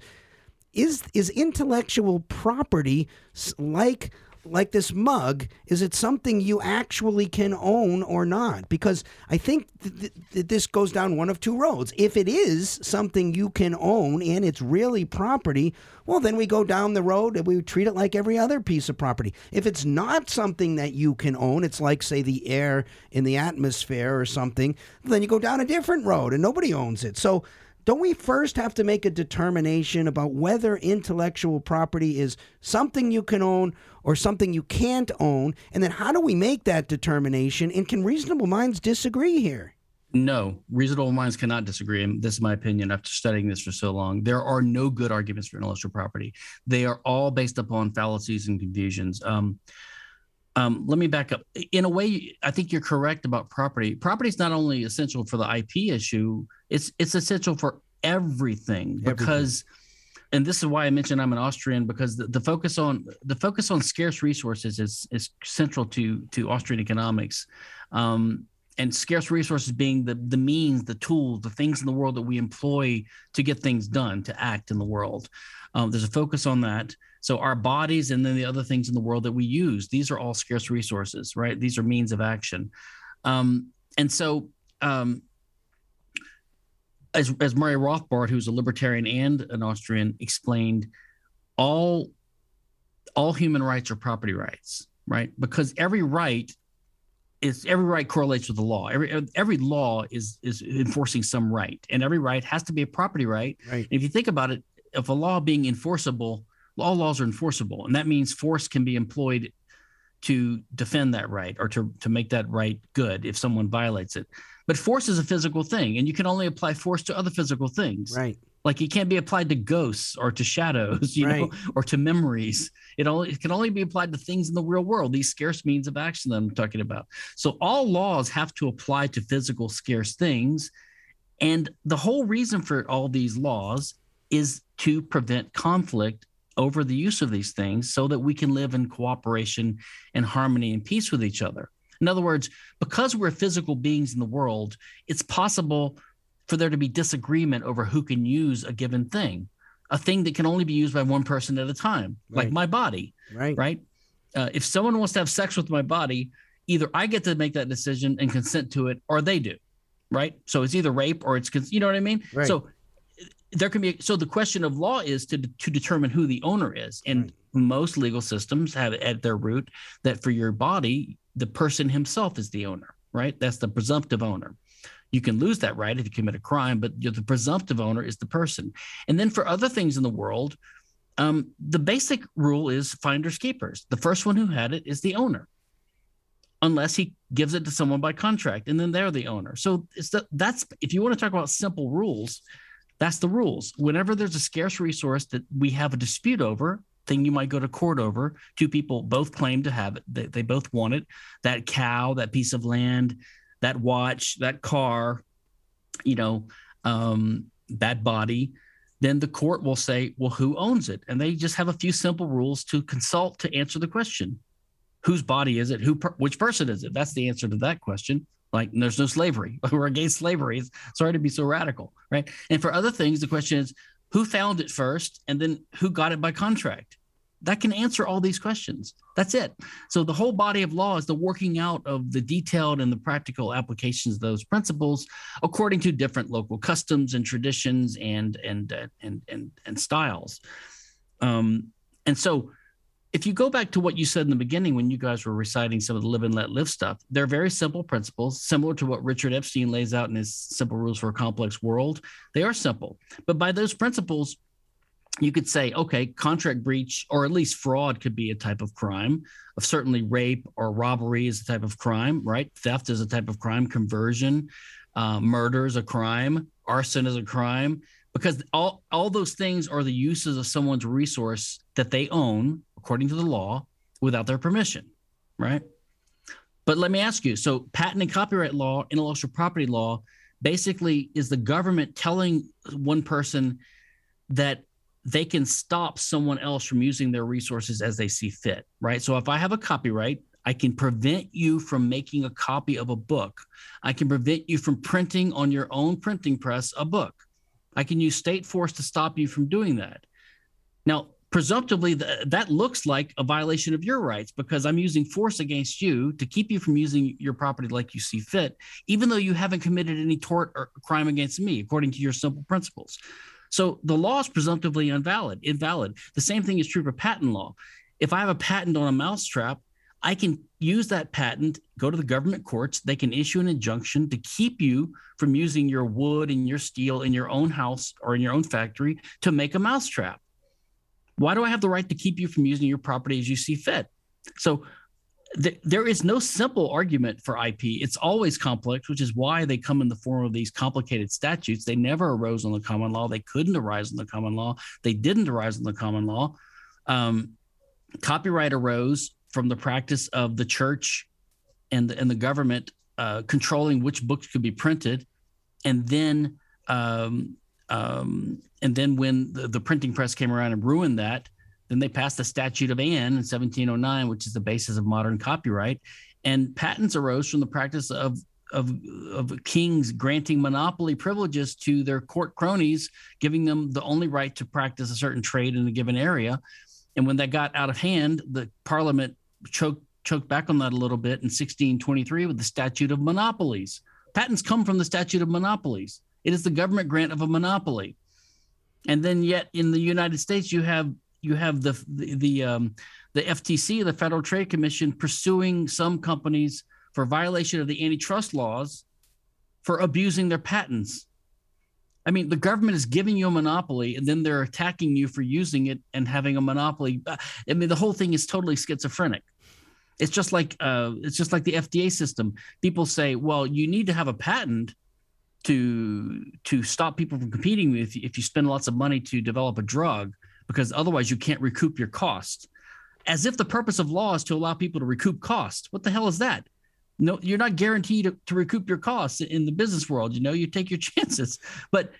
is is intellectual property like like this mug, is it something you actually can own or not? Because I think th- th- this goes down one of two roads. If it is something you can own and it's really property, well, then we go down the road and we treat it like every other piece of property. If it's not something that you can own, it's like, say, the air in the atmosphere or something, then you go down a different road and nobody owns it. So don't we first have to make a determination about whether intellectual property is something you can own or something you can't own? And then how do we make that determination? And can reasonable minds disagree here? No, reasonable minds cannot disagree. And this is my opinion after studying this for so long. There are no good arguments for intellectual property. They are all based upon fallacies and confusions. Um, um, let me back up. In a way, I think you're correct about property. Property is not only essential for the IP issue; it's it's essential for everything because. Everything. And this is why I mentioned I'm an Austrian because the, the focus on the focus on scarce resources is is central to to Austrian economics. Um, and scarce resources being the the means, the tools, the things in the world that we employ to get things done, to act in the world. Um, there's a focus on that. So our bodies and then the other things in the world that we use, these are all scarce resources, right? These are means of action. Um, and so um, as, as Murray Rothbard, who's a libertarian and an Austrian, explained, all all human rights are property rights, right? Because every right is every right correlates with the law. Every every law is is enforcing some right, and every right has to be a property right. Right. if you think about it, if a law being enforceable, all laws are enforceable, and that means force can be employed to defend that right or to to make that right good if someone violates it. But force is a physical thing, and you can only apply force to other physical things. Right. Like it can't be applied to ghosts or to shadows, you right. know, or to memories. It only it can only be applied to things in the real world. These scarce means of action that I'm talking about. So all laws have to apply to physical scarce things, and the whole reason for all these laws is to prevent conflict over the use of these things so that we can live in cooperation and harmony and peace with each other. In other words, because we're physical beings in the world, it's possible for there to be disagreement over who can use a given thing, a thing that can only be used by one person at a time, right. like my body. Right. Right. Uh, if someone wants to have sex with my body, either I get to make that decision and consent to it, or they do. Right. So it's either rape or it's, you know what I mean? Right. So there can be so the question of law is to to determine who the owner is and right. most legal systems have at their root that for your body the person himself is the owner, right? That's the presumptive owner. You can lose that right if you commit a crime, but the presumptive owner is the person. And then for other things in the world, um, the basic rule is finders keepers. The first one who had it is the owner, unless he gives it to someone by contract, and then they're the owner. So it's the, that's if you want to talk about simple rules, that's the rules. Whenever there's a scarce resource that we have a dispute over, thing you might go to court over, two people both claim to have it, they, they both want it, that cow, that piece of land, that watch, that car, you know, um, that body, then the court will say, well, who owns it? And they just have a few simple rules to consult to answer the question. Whose body is it? Who, which person is it? That's the answer to that question. Like, there's no slavery. We're against slavery. sorry to be so radical, right? And for other things, the question is, who found it first, and then who got it by contract? that can answer all these questions. That's it. So the whole body of law is the working out of the detailed and the practical applications of those principles according to different local customs and traditions and and and and and styles. Um, and so if you go back to what you said in the beginning when you guys were reciting some of the live and let live stuff, they're very simple principles, similar to what Richard Epstein lays out in his Simple Rules for a Complex World. They are simple, but by those principles, you could say, okay, contract breach or at least fraud could be a type of crime. Of certainly, rape or robbery is a type of crime, right? Theft is a type of crime. Conversion, uh, murder is a crime. Arson is a crime because all all those things are the uses of someone's resource that they own according to the law without their permission, right? But let me ask you: so patent and copyright law, intellectual property law, basically is the government telling one person that they can stop someone else from using their resources as they see fit, right? So if I have a copyright, I can prevent you from making a copy of a book. I can prevent you from printing on your own printing press a book. I can use state force to stop you from doing that. Now, presumptively, th- that looks like a violation of your rights because I'm using force against you to keep you from using your property like you see fit, even though you haven't committed any tort or crime against me, according to your simple principles. So the law is presumptively invalid, invalid. The same thing is true for patent law. If I have a patent on a mousetrap, I can use that patent, go to the government courts, they can issue an injunction to keep you from using your wood and your steel in your own house or in your own factory to make a mousetrap. Why do I have the right to keep you from using your property as you see fit? So th- there is no simple argument for IP. It's always complex, which is why they come in the form of these complicated statutes. They never arose on the common law. They couldn't arise on the common law. They didn't arise on the common law. Um, copyright arose from the practice of the church and the, and the government uh, controlling which books could be printed, and then um, um, and then when the, the printing press came around and ruined that, then they passed the Statute of Anne in 1709, which is the basis of modern copyright. And patents arose from the practice of of, of kings granting monopoly privileges to their court cronies, giving them the only right to practice a certain trade in a given area. And when that got out of hand, the parliament choked choked back on that a little bit in 1623 with the statute of monopolies. Patents come from the statute of monopolies. It is the government grant of a monopoly. And then yet in the United States, you have you have the the the, um, the FTC, the Federal Trade Commission, pursuing some companies for violation of the antitrust laws for abusing their patents. I mean, the government is giving you a monopoly, and then they're attacking you for using it and having a monopoly. Uh, I mean, the whole thing is totally schizophrenic. It's just like uh, it's just like the FDA system. People say, "Well, you need to have a patent to to stop people from competing with you if you spend lots of money to develop a drug." because otherwise you can't recoup your cost. As if the purpose of law is to allow people to recoup cost. What the hell is that? No, you're not guaranteed to, to recoup your costs in the business world. You know, you take your chances. But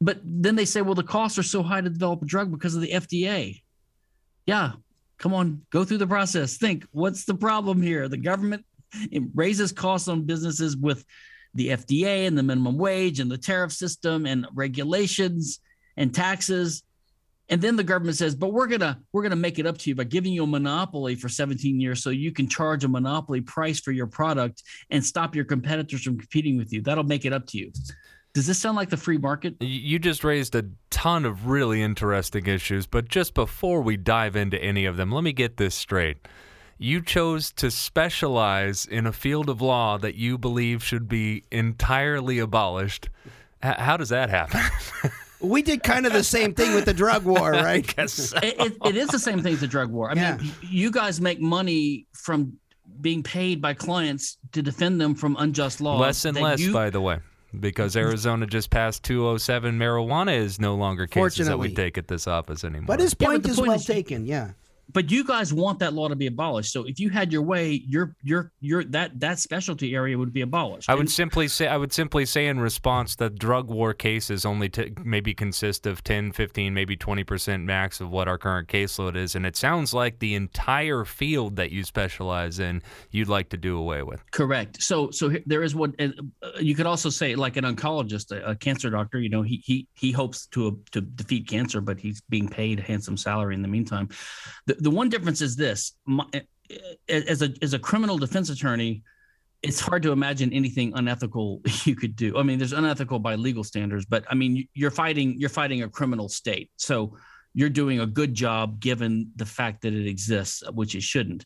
but then they say, well, the costs are so high to develop a drug because of the FDA. Yeah, come on, go through the process. Think, what's the problem here? The government raises costs on businesses with the FDA and the minimum wage and the tariff system and regulations and taxes and then the government says but we're gonna we're gonna make it up to you by giving you a monopoly for 17 years so you can charge a monopoly price for your product and stop your competitors from competing with you that'll make it up to you does this sound like the free market you just raised a ton of really interesting issues but just before we dive into any of them let me get this straight you chose to specialize in a field of law that you believe should be entirely abolished. H- how does that happen? We did kind of the same thing with the drug war, right? Guess so. it, it, it is the same thing as the drug war. I Yeah. mean, you guys make money from being paid by clients to defend them from unjust laws. Less and less, you- by the way, because Arizona just passed 207. Marijuana is no longer cases that we take at this office anymore. But his Yeah, but point is point well is taken. Yeah. But you guys want that law to be abolished. So if you had your way, your your your that that specialty area would be abolished. I would And- simply say I would simply say in response that drug war cases only t- maybe consist of 10, 15, maybe 20% max of what our current caseload is and it sounds like the entire field that you specialize in you'd like to do away with. Correct. So, so there is what uh, you could also say, like an oncologist, a, a cancer doctor. You know, he he he hopes to to defeat cancer, but he's being paid a handsome salary in the meantime. The the one difference is this: my, eh, eh, as a as a criminal defense attorney, it's hard to imagine anything unethical you could do. I mean, there's unethical by legal standards, but I mean, you- you're fighting you're fighting a criminal state, so you're doing a good job given the fact that it exists, which it shouldn't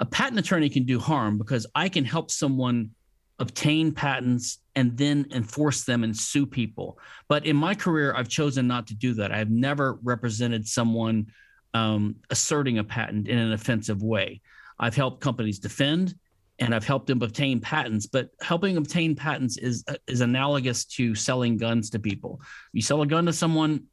a patent attorney can do harm because I can help someone obtain patents and then enforce them and sue people. But in my career, I've chosen not to do that. I've never represented someone um, asserting a patent in an offensive way. I've helped companies defend and I've helped them obtain patents, but helping obtain patents is is analogous to selling guns to people. You sell a gun to someone,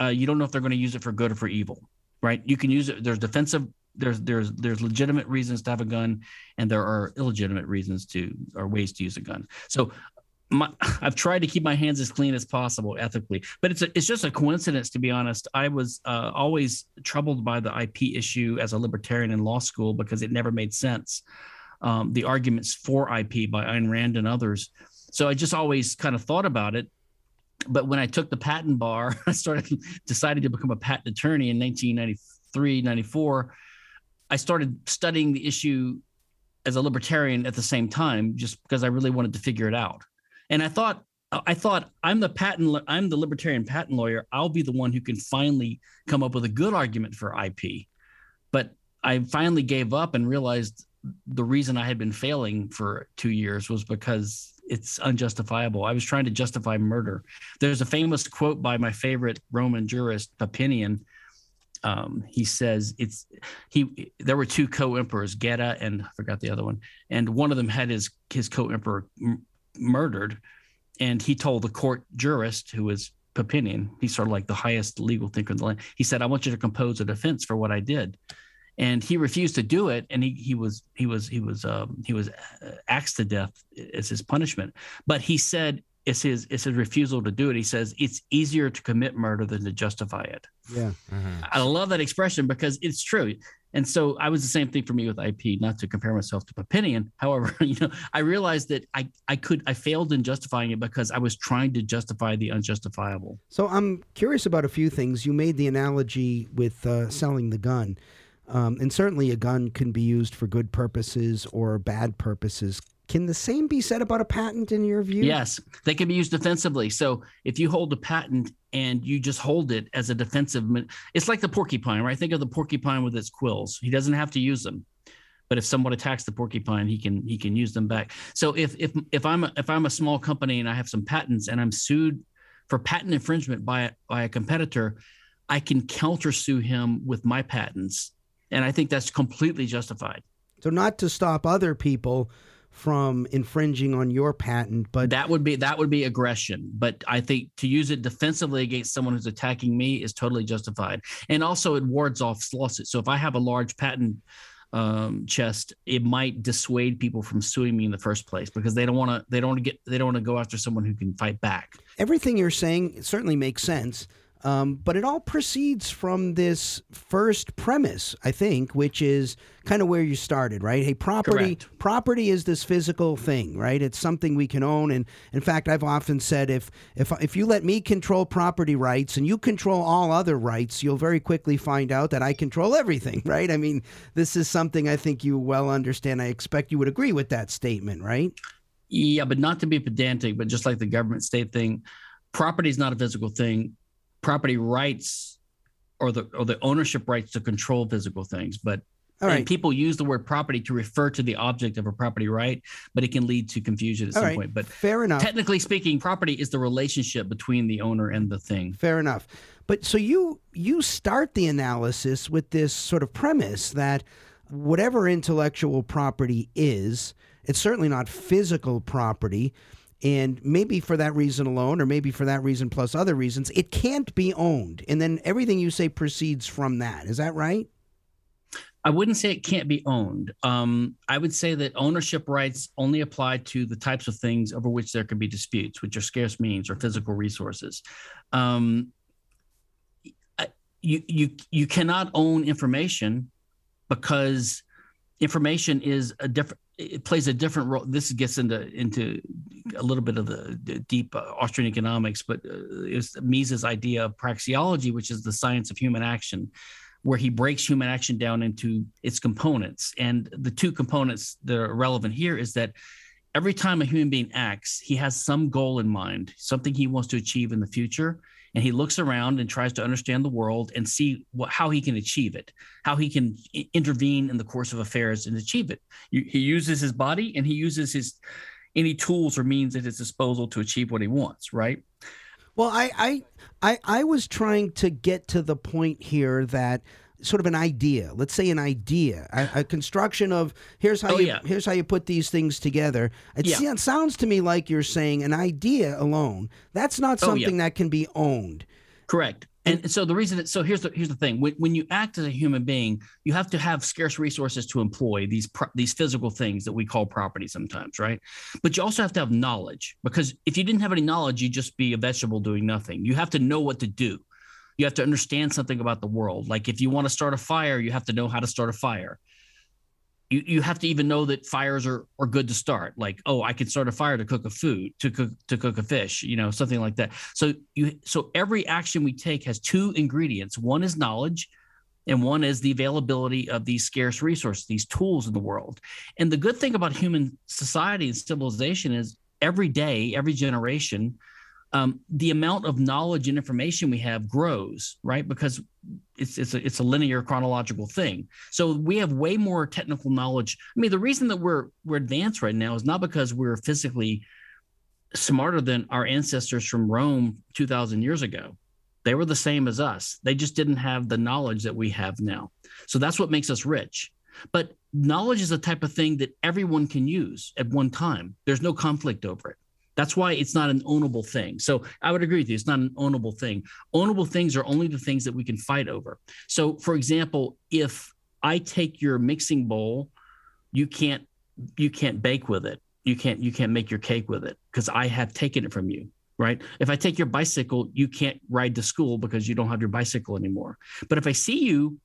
uh, you don't know if they're going to use it for good or for evil, right? You can use it. There's defensive there's there's there's legitimate reasons to have a gun and there are illegitimate reasons to or ways to use a gun so my, I've tried to keep my hands as clean as possible ethically, but it's a, it's just a coincidence to be honest. I was uh, always troubled by the IP issue as a libertarian in law school because it never made sense. Um, the arguments for IP by Ayn Rand and others, so I just always kind of thought about it. But when I took the patent bar, I started decided to become a patent attorney in 1993, 94. I started studying the issue as a libertarian at the same time, just because I really wanted to figure it out. And I thought, I thought I'm the patent, I'm the libertarian patent lawyer. I'll be the one who can finally come up with a good argument for IP. But I finally gave up and realized the reason I had been failing for two years was because it's unjustifiable. I was trying to justify murder. There's a famous quote by my favorite Roman jurist, Papinian. Um, he says it's he. There were two co-emperors, Geta and I forgot the other one, and one of them had his his co-emperor murdered, and he told the court jurist who was Papinian, he's sort of like the highest legal thinker in the land. He said, "I want you to compose a defense for what I did." and he refused to do it and he he was he was he was um, he was uh, axed to death as his punishment but he said it's his it's his refusal to do it he says it's easier to commit murder than to justify it Yeah. i love that expression because it's true and so i was the same thing for me with ip not to compare myself to papinian however you know i realized that i i could i failed in justifying it because i was trying to justify the unjustifiable So I'm curious about a few things. You made the analogy with uh, selling the gun. Um, and certainly a gun can be used for good purposes or bad purposes. Can the same be said about a patent in your view? Yes, they can be used defensively. So if you hold a patent and you just hold it as a defensive, it's like the porcupine, right? Think of the porcupine with its quills. He doesn't have to use them, but if someone attacks the porcupine, he can he can use them back. So if if if I'm a, if I'm a small company and I have some patents and I'm sued for patent infringement by by a competitor, I can countersue him with my patents, and I think that's completely justified. So not to stop other people from infringing on your patent, but that would be that would be aggression. But i think to use it defensively against someone who's attacking me is totally justified. And also it wards off lawsuits. So if i have a large patent um, chest it might dissuade people from suing me in the first place because they don't want to they don't want to get they don't want to go after someone who can fight back. Everything you're saying certainly makes sense. Um, but it all proceeds from this first premise, I think, which is kind of where you started, right? Hey, property Correct. property is this physical thing, right? It's something we can own, and in fact, I've often said if if if you let me control property rights and you control all other rights, you'll very quickly find out that I control everything, right? I mean, this is something I think you well understand. I expect you would agree with that statement, right? Yeah, but not to be pedantic, but just like the government state thing, property is not a physical thing. Property rights or the or the ownership rights to control physical things. But All right. And people use the word property to refer to the object of a property right, but it can lead to confusion at All some right. point. But Fair enough. technically speaking, property is the relationship between the owner and the thing. Fair enough. But so you you start the analysis with this sort of premise that whatever intellectual property is, it's certainly not physical property. And maybe for that reason alone, or maybe for that reason plus other reasons, it can't be owned. And then everything you say proceeds from that. Is that right? I wouldn't say it can't be owned. Um, I would say that ownership rights only apply to the types of things over which there can be disputes, which are scarce means or physical resources. Um, you you you cannot own information because information is a different. It plays a different role. This gets into into a little bit of the the deep uh, Austrian economics, but uh, it's Mises' idea of praxeology, which is the science of human action where he breaks human action down into its components. And the two components that are relevant here is that every time a human being acts, he has some goal in mind, something he wants to achieve in the future. And he looks around and tries to understand the world and see what, how he can achieve it, how he can intervene in the course of affairs and achieve it. He uses his body and he uses his any tools or means at his disposal to achieve what he wants, right? Well, I, I, I, I was trying to get to the point here that sort of an idea. Let's say an idea, a, a construction of here's how Oh, you yeah. here's how you put these things together. It Yeah. sounds to me like you're saying an idea alone. That's not Oh, yeah. something that can be owned. Correct. And so the reason that so here's the here's the thing when, when you act as a human being you have to have scarce resources to employ these pro- these physical things that we call property sometimes right but you also have to have knowledge because if you didn't have any knowledge you'd just be a vegetable doing nothing you have to know what to do you have to understand something about the world. Like if you want to start a fire you have to know how to start a fire. You, you have to even know that fires are, are good to start. Like oh i can start a fire to cook a food to cook to cook a fish you know something like that. So you so every action we take has two ingredients. One is knowledge and one is the availability of these scarce resources these tools in the world. And the good thing about human society and civilization is every day every generation um, the amount of knowledge and information we have grows right? Because it's it's a, it's a linear chronological thing. So we have way more technical knowledge. I mean the reason that we're we're advanced right now is not because we're physically smarter than our ancestors from rome 2000 years ago. They were the same as us. They just didn't have the knowledge that we have now. So that's what makes us rich. But knowledge is a type of thing that everyone can use at one time. There's no conflict over it that's why it's not an ownable thing. So I would agree with you. It's not an ownable thing. Ownable things are only the things that we can fight over. So, for example, if I take your mixing bowl, you can't you can't bake with it. You can't you can't make your cake with it because I have taken it from you. Right. If I take your bicycle, you can't ride to school because you don't have your bicycle anymore. But if I see you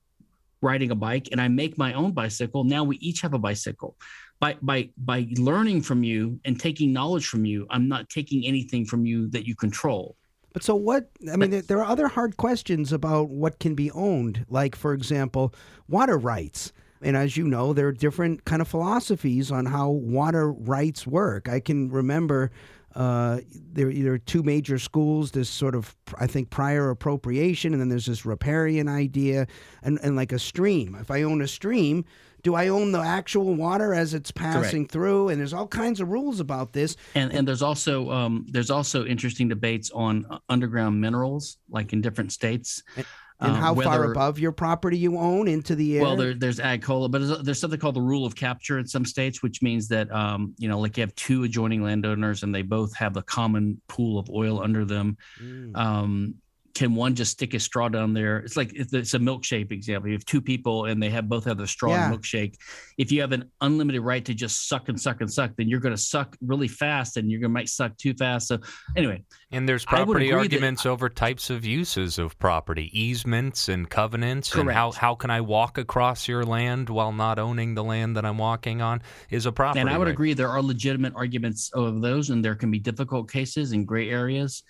riding a bike and I make my own bicycle, now we each have a bicycle by by by learning from you and taking knowledge from you i'm not taking anything from you that you control But so what? I mean, there, there are other hard questions about what can be owned, like for example, water rights. And as you know, there are different kind of philosophies on how water rights work. I can remember uh, there, there are two major schools. This sort of, I think, prior appropriation, and then there's this riparian idea, and, and like a stream. If I own a stream, do I own the actual water as it's passing through? And there's all kinds of rules about this. and and there's also um, there's also interesting debates on uh, underground minerals like in different states And uh, how far whether- above your property you own into the air. Well, there, there's ad coelum, but there's, there's something called the rule of capture in some states, which means that um, you know, like you have two adjoining landowners and they both have a common pool of oil under them. Mm. Um, can one just stick a straw down there? It's like it's it's a milkshake example. You have two people and they have both have the straw Yeah. milkshake. If you have an unlimited right to just suck and suck and suck, then you're going to suck really fast and you're going to might suck too fast. So anyway, And there's property agree that- arguments over types of uses of property, easements and covenants, and Correct. how how can I walk across your land while not owning the land that I'm walking on is a property. and I would right. agree there are legitimate arguments of those, and there can be difficult cases and gray areas.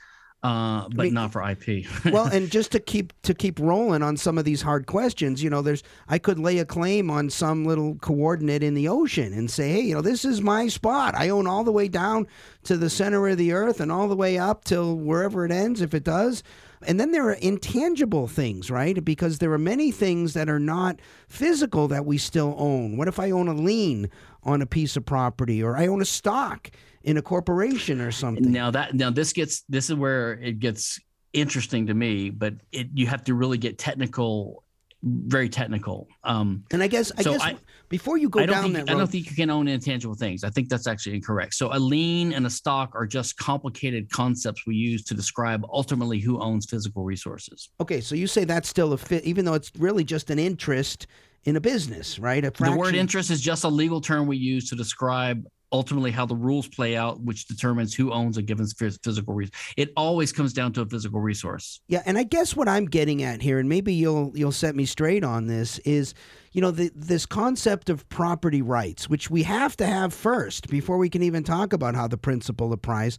Uh, but mean- not for IP. well, and just to keep to keep rolling on some of these hard questions, you know, there's I could lay a claim on some little coordinate in the ocean and say, hey, you know, this is my spot. I own all the way down to the center of the earth and all the way up till wherever it ends, if it does. And then there are intangible things, right? Because there are many things that are not physical that we still own. What if I own a lien on a piece of property or I own a stock in a corporation or something? now that now this gets this is where it gets interesting to me, but it you have to really get technical, very technical. Um, And I guess I So guess I- before you go down think that I don't think you can own intangible things. I think that's actually incorrect. So a lien and a stock are just complicated concepts we use to describe ultimately who owns physical resources. Okay, so you say that's still a fit, even though it's really just an interest in a business, right? A The word interest is just a legal term we use to describe ultimately how the rules play out, which determines who owns a given physical resource. It always comes down to a physical resource. Yeah, and I guess what I'm getting at here, and maybe you'll you'll set me straight on this, is you know the, this concept of property rights, which we have to have first before we can even talk about how the principle applies.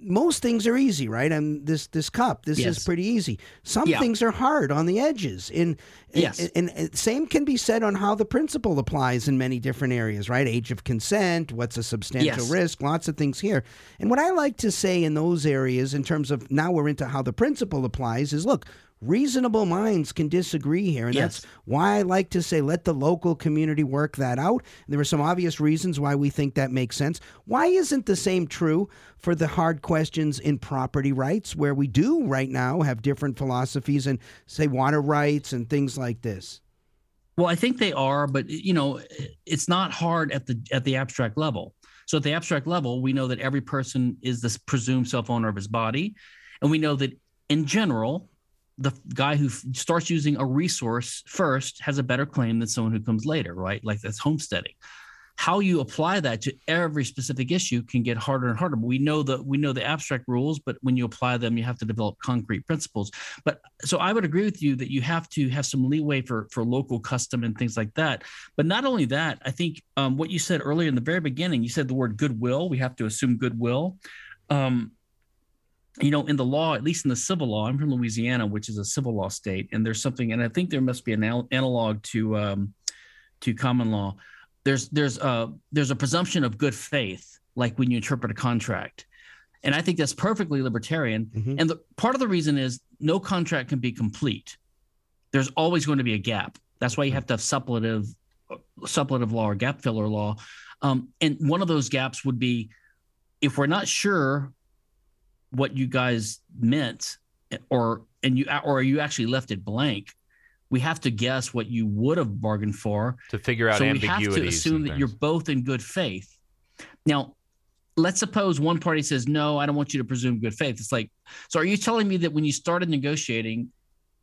Most things are easy, right? And this this cup, this is pretty easy. Some Yeah. things are hard on the edges. And, Yes. and, and same can be said on how the principle applies in many different areas, right? Age of consent, what's a substantial Yes. risk, lots of things here. And what I like to say in those areas, in terms of now we're into how the principle applies, is look, reasonable minds can disagree here. And Yes. that's why I like to say let the local community work that out. There are some obvious reasons why we think that makes sense. Why isn't the same true for the hard questions in property rights, where we do right now have different philosophies and say water rights and things like this? Well, I think they are, but you know, it's not hard at the at the abstract level. So at the abstract level, we know that every person is the presumed self-owner of his body, and we know that in general, the guy who f- starts using a resource first has a better claim than someone who comes later, right? Like that's homesteading. How you apply that to every specific issue can get harder and harder. But we know the we know the abstract rules, but when you apply them, you have to develop concrete principles. But so I would agree with you that you have to have some leeway for for local custom and things like that. But not only that, I think um, what you said earlier in the very beginning, you said the word goodwill. We have to assume goodwill. Um, you know, in the law, at least in the civil law, I'm from Louisiana, which is a civil law state, and there's something, and I think there must be an anal- analog to um, to common law. There's there's a there's a presumption of good faith, like when you interpret a contract, and I think that's perfectly libertarian. Mhm. And the part of the reason is no contract can be complete. There's always going to be a gap. That's why you have to have suppletive suppletive law or gap filler law. Um, and one of those gaps would be if we're not sure what you guys meant or and you or you actually left it blank we have to guess what you would have bargained for. To figure out so we have to assume that you're both in good faith. Now let's suppose one party says no i don't want you to presume good faith. It's like so are you telling me that when you started negotiating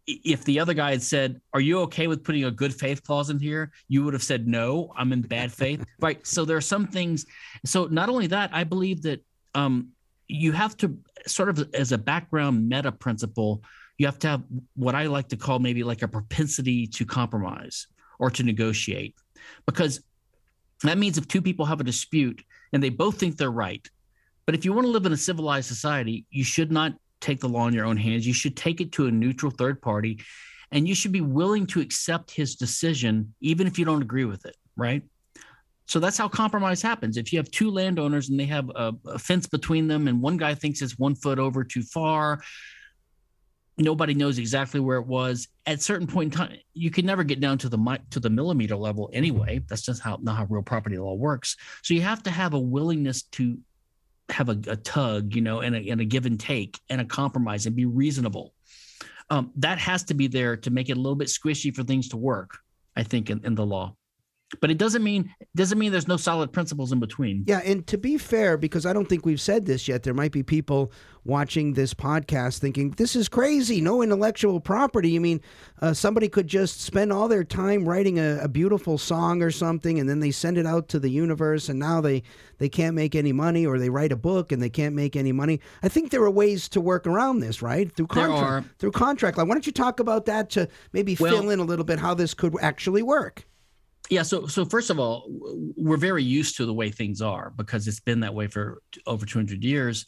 if the other guy had said are you okay with putting a good faith clause in here? you would have said no i'm in bad faith. Right? So there are some things so not only that i believe that um, you have to sort of as a background meta principle you have to have what i like to call maybe like a propensity to compromise or to negotiate. Because that means if two people have a dispute and they both think they're right but if you want to live in a civilized society you should not take the law in your own hands. You should take it to a neutral third party and you should be willing to accept his decision even if you don't agree with it right so that's how compromise happens. If you have two landowners and they have a, a fence between them, and one guy thinks it's one foot over too far, nobody knows exactly where it was. At certain point in time, you can never get down to the to the millimeter level anyway. That's just how not how real property law works. So you have to have a willingness to have a, a tug, you know, and a, and a give and take and a compromise and be reasonable. Um, that has to be there to make it a little bit squishy for things to work. I think in, in the law but it doesn't mean doesn't mean there's no solid principles in between. Yeah, and to be fair, because I don't think we've said this yet, there might be people watching this podcast thinking, this is crazy. No intellectual property. I mean, uh, somebody could just spend all their time writing a, a beautiful song or something, and then they send it out to the universe, and now they, they can't make any money, or they write a book and they can't make any money. I think there are ways to work around this, right? Through There contract. are. Through contract. Like, why don't you talk about that to maybe Well- fill in a little bit how this could actually work? Yeah. So so first of all, we're very used to the way things are because it's been that way for over 200 years.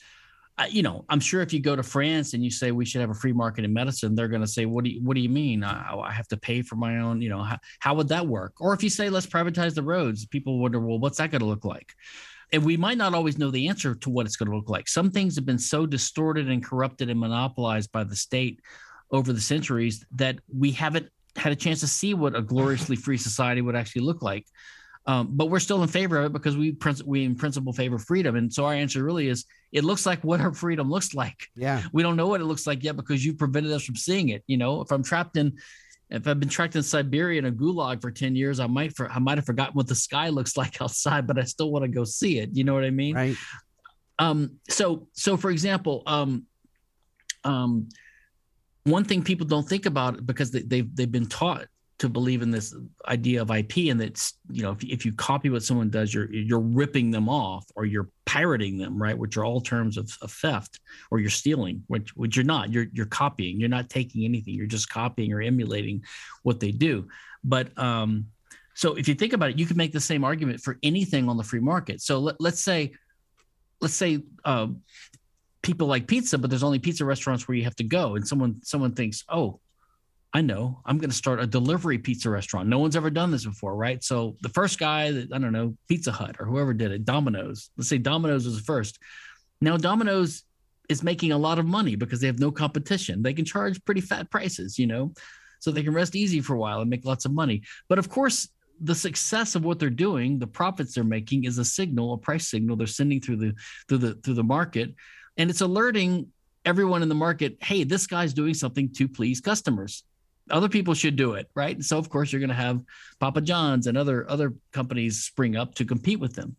you know, I'm sure if you go to France and you say we should have a free market in medicine, they're going to say, "What do you What do you mean? I, I have to pay for my own? You know, how, how would that work?" Or if you say, "Let's privatize the roads," people wonder, "Well, what's that going to look like?" And we might not always know the answer to what it's going to look like. Some things have been so distorted and corrupted and monopolized by the state over the centuries that we haven't had a chance to see what a gloriously free society would actually look like. Um, but we're still in favor of it because we we in principle favor freedom. And so our answer really is it looks like what our freedom looks like. Yeah. We don't know what it looks like yet because you prevented us from seeing it. You know, if I'm trapped in if I've been trapped in Siberia in a gulag for 10 years, I might for, I might have forgotten what the sky looks like outside, but I still want to go see it. You know what I mean? Right. Um, so so for example, um, um, one thing people don't think about because they, they've they've been taught to believe in this idea of IP and that you know if, if you copy what someone does you're you're ripping them off or you're pirating them right which are all terms of, of theft or you're stealing which which you're not. You're you're copying. You're not taking anything. You're just copying or emulating what they do. But um so if you think about it you can make the same argument for anything on the free market. So let, let's say let's say uh, people like pizza but there's only pizza restaurants where you have to go and someone someone thinks oh I know I'm going to start a delivery pizza restaurant. No one's ever done this before, right? So the first guy that I don't know, Pizza Hut or whoever did it, Domino's. Let's say Domino's was the first. Now Domino's is making a lot of money because they have no competition. They can charge pretty fat prices, you know, so they can rest easy for a while and make lots of money. But of course, the success of what they're doing, the profits they're making, is a signal, a price signal they're sending through the through the through the market, and it's alerting everyone in the market, hey, this guy's doing something to please customers. Other people should do it right? So of course you're going to have papa john's and other other companies spring up to compete with them.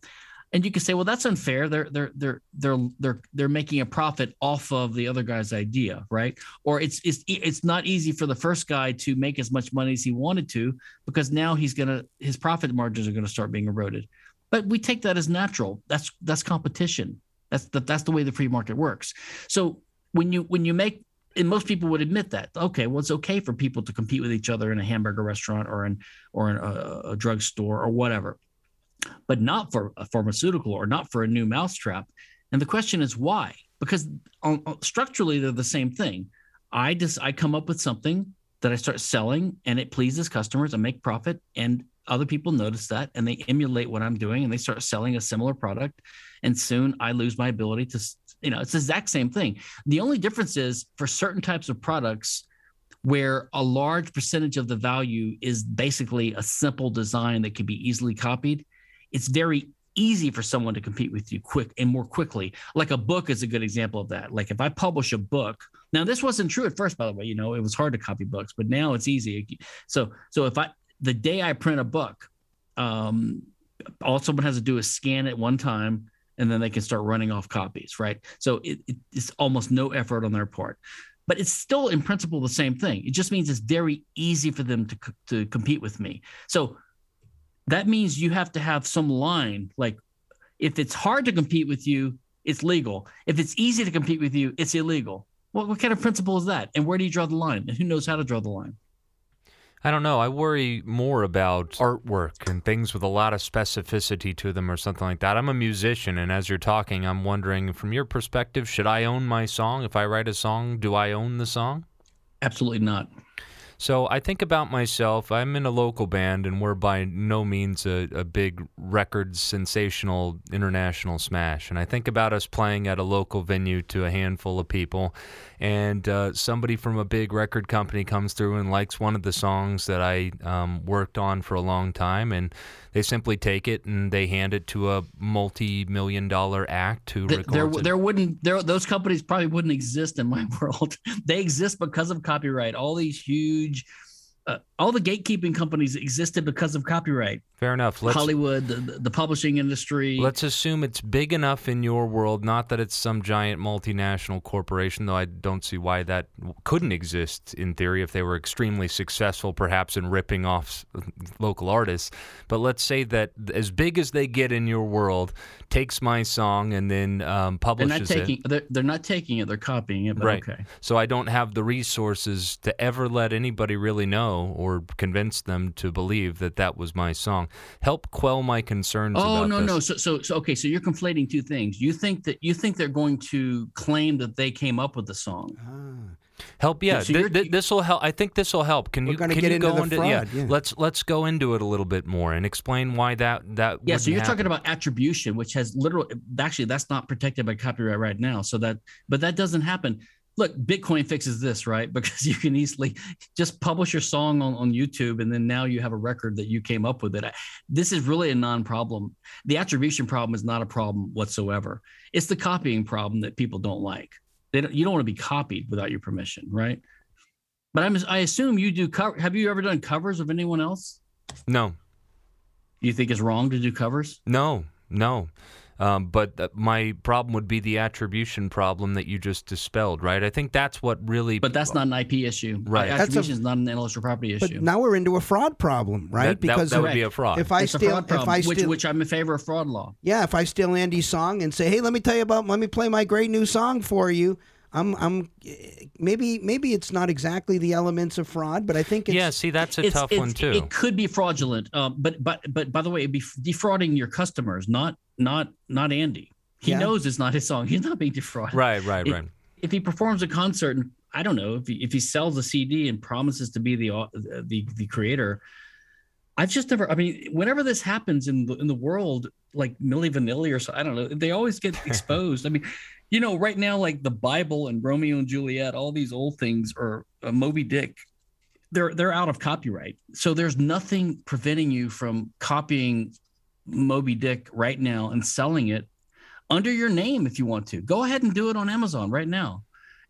And you can say well that's unfair. They're they're they're they're they're they're making a profit off of the other guy's idea right? Or it's it's it's not easy for the first guy to make as much money as he wanted to because now he's going to his profit margins are going to start being eroded. But we take that as natural. That's that's competition that's the, that's the way the free market works. So when you when you make and most people would admit that okay well it's okay for people to compete with each other in a hamburger restaurant or in or in a, a drugstore or whatever but not for a pharmaceutical or not for a new mousetrap. And the question is why? Because on, on, structurally they're the same thing. I just i come up with something that i start selling and it pleases customers and make profit. And other people notice that and they emulate what i'm doing and they start selling a similar product and soon i lose my ability to you know, it's the exact same thing. The only difference is for certain types of products where a large percentage of the value is basically a simple design that can be easily copied, it's very easy for someone to compete with you quick and more quickly. Like a book is a good example of that. Like if I publish a book, now this wasn't true at first, by the way, you know, it was hard to copy books, but now it's easy. So, so if I, the day I print a book, um, all someone has to do is scan it one time and then they can start running off copies, right? So it, it's almost no effort on their part. But it's still, in principle, the same thing. It just means it's very easy for them to, to compete with me. So that means you have to have some line like if it's hard to compete with you, it's legal. If it's easy to compete with you, it's illegal. Well, what kind of principle is that? And where do you draw the line? And who knows how to draw the line? I don't know. I worry more about artwork and things with a lot of specificity to them or something like that. I'm a musician, and as you're talking, I'm wondering from your perspective, should I own my song? If I write a song, do I own the song? Absolutely not. So I think about myself. I'm in a local band, and we're by no means a, a, big record sensational international smash. And I think about us playing at a local venue to a handful of people, and uh, somebody from a big record company comes through and likes one of the songs that I um, worked on for a long time, and they simply take it and they hand it to a multi-million dollar act to the, record. There, it. there wouldn't there those companies probably wouldn't exist in my world. they exist because of copyright. All these huge uh, all the gatekeeping companies existed because of copyright. Fair enough. Let's, Hollywood, the, the, publishing industry. Let's assume it's big enough in your world, not that it's some giant multinational corporation, though I don't see why that couldn't exist in theory if they were extremely successful, perhaps in ripping off local artists. But let's say that as big as they get in your world takes my song and then um, publishes they're taking, it. They're, they're not taking it; they're copying it. right. Okay. So I don't have the resources to ever let anybody really know know or convince them to believe that that was my song. Help quell my concerns. Oh no, this. no. So, so, so, okay. So you're conflating two things. You think that you think they're going to claim that they came up with the song. Ah. Help, yeah. So Th- th- this will help. I think this will help. Can We're you gonna can get you into go the into fraud, yeah. Let's let's go into it a little bit more and explain why that that. Yeah. So you're talking about attribution, which has literal. Actually, that's not protected by copyright right now. So that, but that doesn't happen. Look, Bitcoin fixes this, right? Because you can easily just publish your song on, on YouTube, and then now you have a record that you came up with it. This is really a non-problem. The attribution problem is not a problem whatsoever. It's the copying problem that people don't like. They don't, you don't want to be copied without your permission, right? But I'm, I assume you do cover. Have you ever done covers of anyone else? no, you think it's wrong to do covers? no, no. Um, but th- my problem would be the attribution problem that you just dispelled, right? I think that's what really. But that's not an IP issue. Right. That's a- Attribution is not an intellectual property issue. But now we're into a fraud problem, right? that, that- because that, would be a fraud. if I it's a steal, fraud if problem, I which, steal, which I'm in favor of fraud law. yeah, if I steal Andy's song and say, "Hey, let me tell you about, let me play my great new song for you," I'm, I'm, maybe, maybe it's not exactly the elements of fraud, but I think it's, yeah, see, that's a It's- tough it's- one too. It could be fraudulent, um, but but but by the way, it'd be defrauding your customers, not not not Andy. He Yeah. knows it's not his song. He's not being defrauded. right, right, It- right. If he performs a concert, and I don't know if he, if he sells a CD and promises to be the the the creator. I've just never. I mean, whenever this happens in the in the world, like Milli Vanilli or so, I don't know. They always get exposed. I mean, you know, right now, like the Bible and Romeo and Juliet, all these old things, or uh, Moby Dick, they're they're out of copyright. So there's nothing preventing you from copying Moby Dick right now and selling it under your name if you want to. Go ahead and do it on Amazon right now.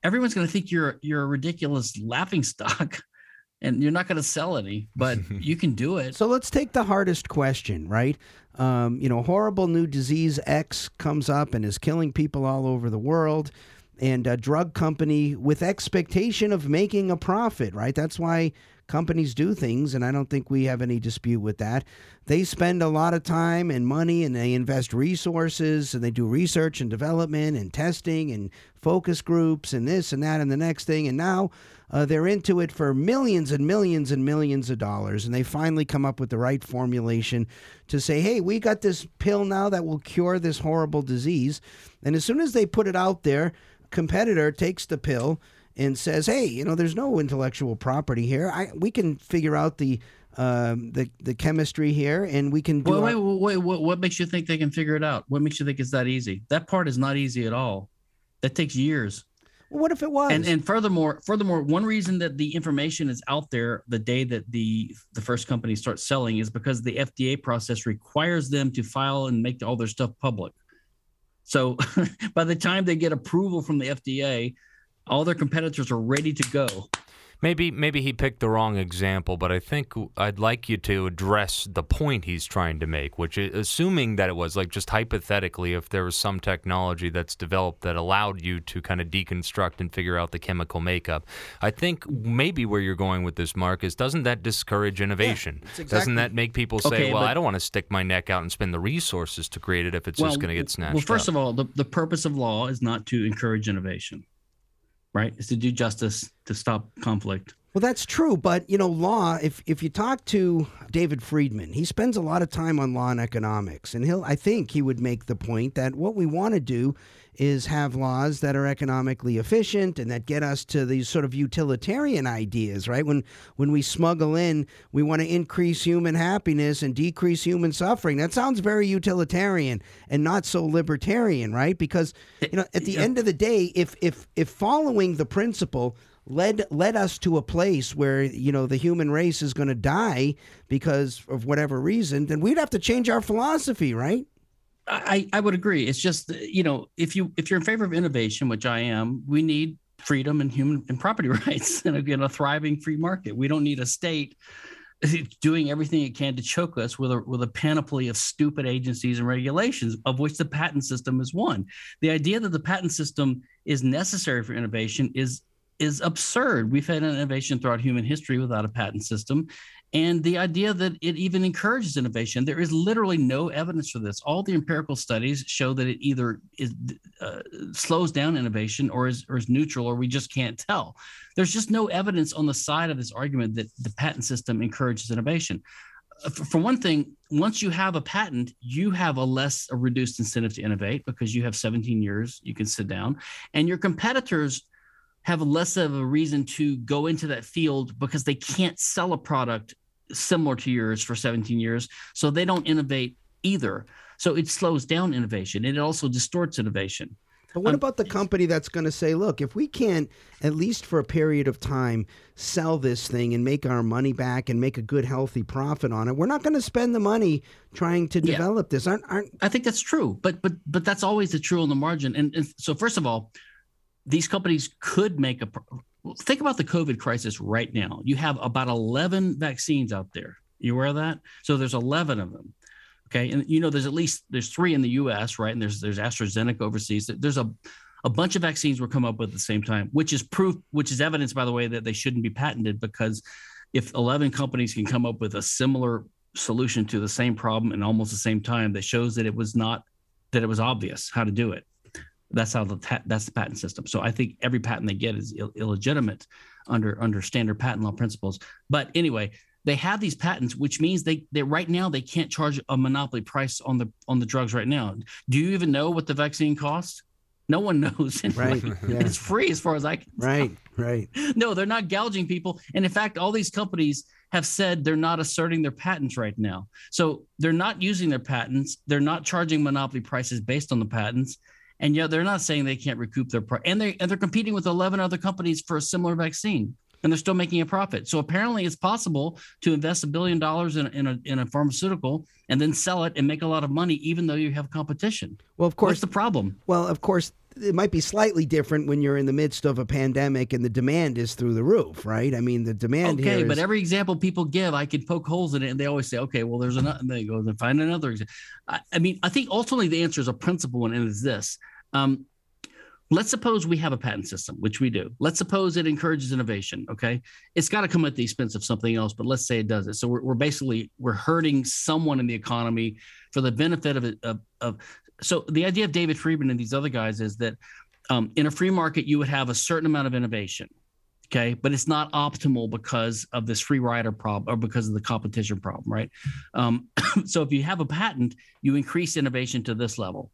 Everyone's going to think you're you're a ridiculous laughing stock, and you're not going to sell any, but you can do it. So let's take the hardest question, right? Um, you know, horrible new disease X comes up and is killing people all over the world, and a drug company with expectation of making a profit, right? That's why companies do things, and I don't think we have any dispute with that. They spend a lot of time and money, and they invest resources, and they do research and development and testing and focus groups and this and that and the next thing, and now uh, they're into it for millions and millions and millions of dollars, and they finally come up with the right formulation to say, "Hey, we got this pill now that will cure this horrible disease." And as soon as they put it out there, competitor takes the pill and says, "Hey, you know, there's no intellectual property here. I we can figure out the." Um, the the chemistry here, and we can do. Wait, our- wait, wait, wait, what makes you think they can figure it out? What makes you think it's that easy? That part is not easy at all. That takes years. Well, what if it was? And and furthermore, furthermore, one reason that the information is out there the day that the the first company starts selling is because the FDA process requires them to file and make all their stuff public. So by the time they get approval from the FDA, all their competitors are ready to go. Maybe maybe he picked the wrong example, but I think I'd like you to address the point he's trying to make, which is assuming that it was like just hypothetically, if there was some technology that's developed that allowed you to kind of deconstruct and figure out the chemical makeup. I think maybe where you're going with this, Marc, is doesn't that discourage innovation? it's exactly- Doesn't that make people say, Okay, well, but- I don't want to stick my neck out and spend the resources to create it if it's just going to get snatched Well, first up? of all, the, the purpose of law is not to encourage innovation, right? Is to do justice, to stop conflict. Well, that's true, but you know, law. If if you talk to David Friedman, he spends a lot of time on law and economics, and he'll. I think he would make the point that what we want to do is have laws that are economically efficient and that get us to these sort of utilitarian ideas, right? When when we smuggle in, we want to increase human happiness and decrease human suffering. That sounds very utilitarian and not so libertarian, right? Because you know, at the end of the day, if if if following the principle led led us to a place where you know the human race is going to die because of whatever reason, then we'd have to change our philosophy, right? I, I would agree. It's just you know if you if you're in favor of innovation, which I am, we need freedom and human and property rights and again a thriving free market. We don't need a state doing everything it can to choke us with a with a panoply of stupid agencies and regulations, of which the patent system is one. The idea that the patent system is necessary for innovation is is absurd. We've had innovation throughout human history without a patent system. And the idea that it even encourages innovation, there is literally no evidence for this. All the empirical studies show that it either is, uh, slows down innovation or is, or is neutral, or we just can't tell. There's just no evidence on the side of this argument that the patent system encourages innovation. Uh, for one thing, once you have a patent, you have a less a reduced incentive to innovate because you have 17 years you can sit down, and your competitors have less of a reason to go into that field because they can't sell a product similar to yours for 17 years. So they don't innovate either. So it slows down innovation and it also distorts innovation. But what um, about the company that's going to say, look, if we can't, at least for a period of time, sell this thing and make our money back and make a good, healthy profit on it, we're not going to spend the money trying to develop yeah. this. Aren't, aren't, I think that's true, but but but that's always the true on the margin. And, and so, first of all, these companies could make a think about the COVID crisis right now. You have about 11 vaccines out there. You aware of that? So there's 11 of them. Okay. And you know, there's at least there's three in the US, right? And there's there's AstraZeneca overseas. There's a a bunch of vaccines were come up with at the same time, which is proof, which is evidence, by the way, that they shouldn't be patented because if 11 companies can come up with a similar solution to the same problem in almost the same time, that shows that it was not that it was obvious how to do it. That's how the ta- that's the patent system. So I think every patent they get is Ill- illegitimate under under standard patent law principles. But anyway, they have these patents, which means they they right now they can't charge a monopoly price on the on the drugs right now. Do you even know what the vaccine costs? No one knows. Anyway. Right. Yeah. It's free as far as I can. Right. Tell. Right. No, they're not gouging people. And in fact, all these companies have said they're not asserting their patents right now. So they're not using their patents. They're not charging monopoly prices based on the patents and yet they're not saying they can't recoup their price. And they and they're competing with 11 other companies for a similar vaccine, and they're still making a profit. So apparently, it's possible to invest a billion dollars in, in a in a pharmaceutical and then sell it and make a lot of money, even though you have competition. Well, of course, what's the problem? Well, of course, it might be slightly different when you're in the midst of a pandemic and the demand is through the roof, right? I mean, the demand. Okay, but every example people give, I could poke holes in it, and they always say, "Okay, well, there's another." And they go and find another example. I, I, mean, I think ultimately the answer is a principle, and it is this: um, let's suppose we have a patent system, which we do. Let's suppose it encourages innovation. Okay, it's got to come at the expense of something else, but let's say it does it. So we're, we're basically we're hurting someone in the economy for the benefit of. Of, of so the idea of David Friedman and these other guys is that um, in a free market you would have a certain amount of innovation. Okay, but it's not optimal because of this free rider problem or because of the competition problem, right? Um, so if you have a patent, you increase innovation to this level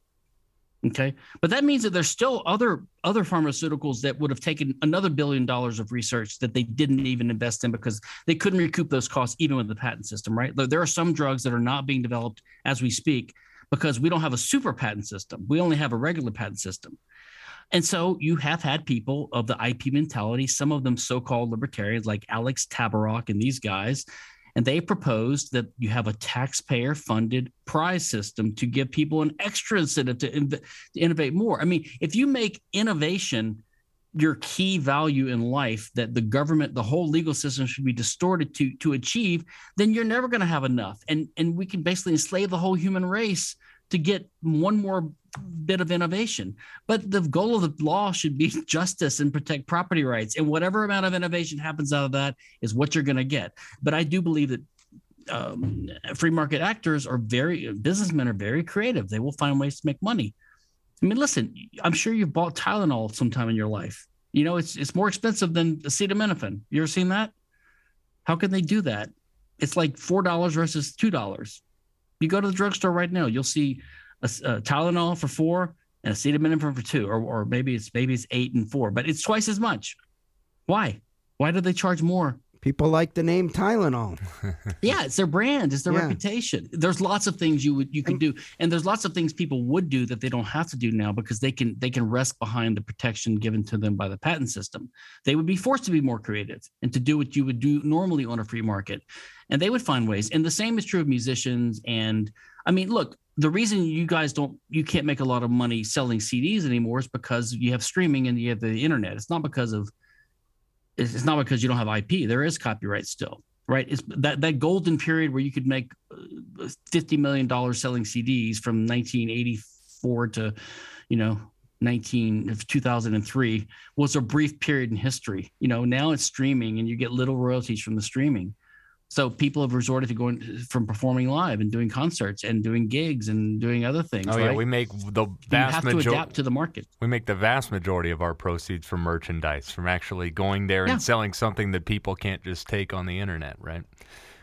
Okay, but that means that there's still other other pharmaceuticals that would have taken another billion dollars of research that they didn't even invest in because they couldn't recoup those costs even with the patent system. Right? There are some drugs that are not being developed as we speak because we don't have a super patent system. We only have a regular patent system. And so you have had people of the IP mentality, some of them so-called libertarians like Alex Tabarrok and these guys and they proposed that you have a taxpayer funded prize system to give people an extra incentive to, to innovate more. I mean, if you make innovation your key value in life that the government the whole legal system should be distorted to to achieve then you're never going to have enough and and we can basically enslave the whole human race to get one more bit of innovation. But the goal of the law should be justice and protect property rights. And whatever amount of innovation happens out of that is what you're going to get. But I do believe that um, free market actors are very, businessmen are very creative. They will find ways to make money. I mean, listen, I'm sure you've bought Tylenol sometime in your life. You know, it's it's more expensive than acetaminophen. You ever seen that? How can they do that? It's like four dollars versus two dollars. You go to the drugstore right now, you'll see a, a Tylenol for four and acetaminophen for two, or, or maybe it's maybe it's eight and four, but it's twice as much. Why? Why do they charge more? People like the name Tylenol. yeah, it's their brand, it's their yeah. reputation. There's lots of things you would you can do, and there's lots of things people would do that they don't have to do now because they can they can rest behind the protection given to them by the patent system. They would be forced to be more creative and to do what you would do normally on a free market, and they would find ways. And the same is true of musicians. And I mean, look, the reason you guys don't you can't make a lot of money selling CDs anymore is because you have streaming and you have the internet. It's not because of it's not because you don't have IP. There is copyright still, right? It's that that golden period where you could make uh, fifty million dollars selling CDs from 1984 to, you know, 19 2003 was a brief period in history you know now it's streaming and you get little royalties from the streaming so people have resorted to going from performing live and doing concerts and doing gigs and doing other things. Oh right? yeah, we make the vast majority. to adapt to the market. We make the vast majority of our proceeds from merchandise, from actually going there Yeah. and selling something that people can't just take on the internet, right?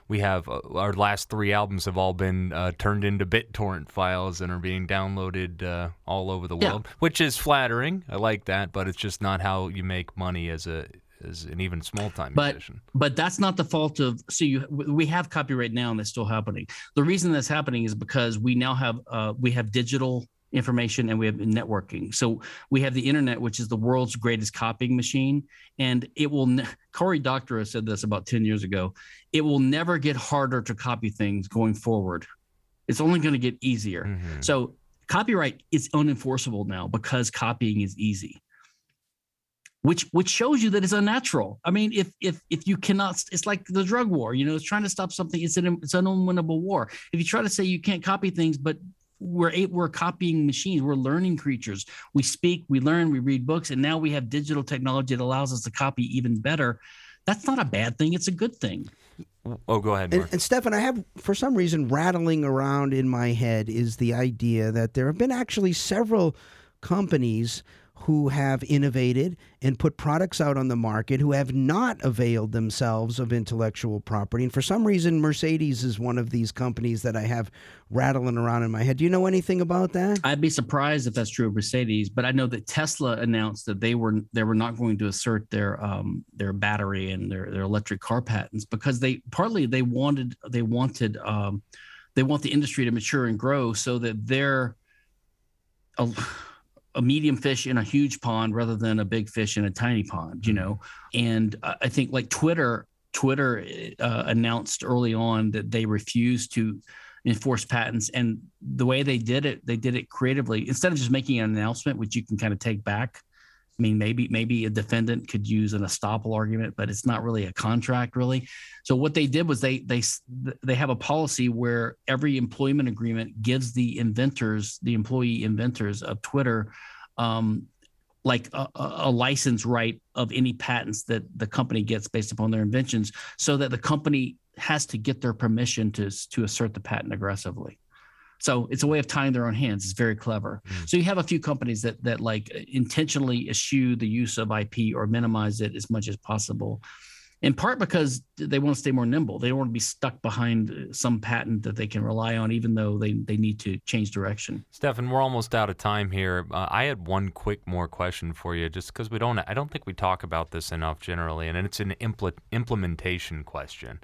We have uh, our last three albums have all been uh, turned into BitTorrent files and are being downloaded uh, all over the Yeah. world, which is flattering. I like that, but it's just not how you make money as a as an even small time But musician. but that's not the fault of so you we have copyright now and that's still happening. The reason that's happening is because we now have uh, we have digital information and we have networking. So we have the internet, which is the world's greatest copying machine, and it will. Ne- Cory Doctorow said this about ten years ago. It will never get harder to copy things going forward. It's only going to get easier. Mhm. So copyright is unenforceable now because copying is easy. Which which shows you that it's unnatural. I mean, if if if you cannot, it's like the drug war. You know, it's trying to stop something. It's an it's an unwinnable war. If you try to say you can't copy things, but we're a- we're copying machines. We're learning creatures. We speak, we learn, we read books, and now we have digital technology that allows us to copy even better. That's not a bad thing. It's a good thing. Oh, go ahead, And, Marc. and Stephan, I have, for some reason, rattling around in my head is the idea that there have been actually several companies who have innovated and put products out on the market who have not availed themselves of intellectual property. And for some reason, Mercedes is one of these companies that I have rattling around in my head. Do you know anything about that? I'd be surprised if that's true of Mercedes, but I know that Tesla announced that they were they were not going to assert their um their battery and their their electric car patents because they partly they wanted they wanted um they want the industry to mature and grow so that they're a, a medium fish in a huge pond rather than a big fish in a tiny pond, you know. And I I think like Twitter Twitter uh, announced early on that they refused to enforce patents. And the way they did it they did it creatively. Instead of just making an announcement which you can kind of take back i mean maybe maybe a defendant could use an estoppel argument but it's not really a contract really. So what they did was they they they have a policy where every employment agreement gives the inventors the employee inventors of twitter um, like a, a license right of any patents that the company gets based upon their inventions so that the company has to get their permission to to assert the patent aggressively so it's a way of tying their own hands it's very clever Mm. so you have a few companies that that like intentionally eschew the use of ip or minimize it as much as possible in part because they want to stay more nimble they don't want to be stuck behind uh, some patent that they can rely on even though they they need to change direction Stephan, we're almost out of time here. Uh, I had one quick more question for you, just because we don't. I don't think we talk about this enough generally, and it's an impl- implementation question.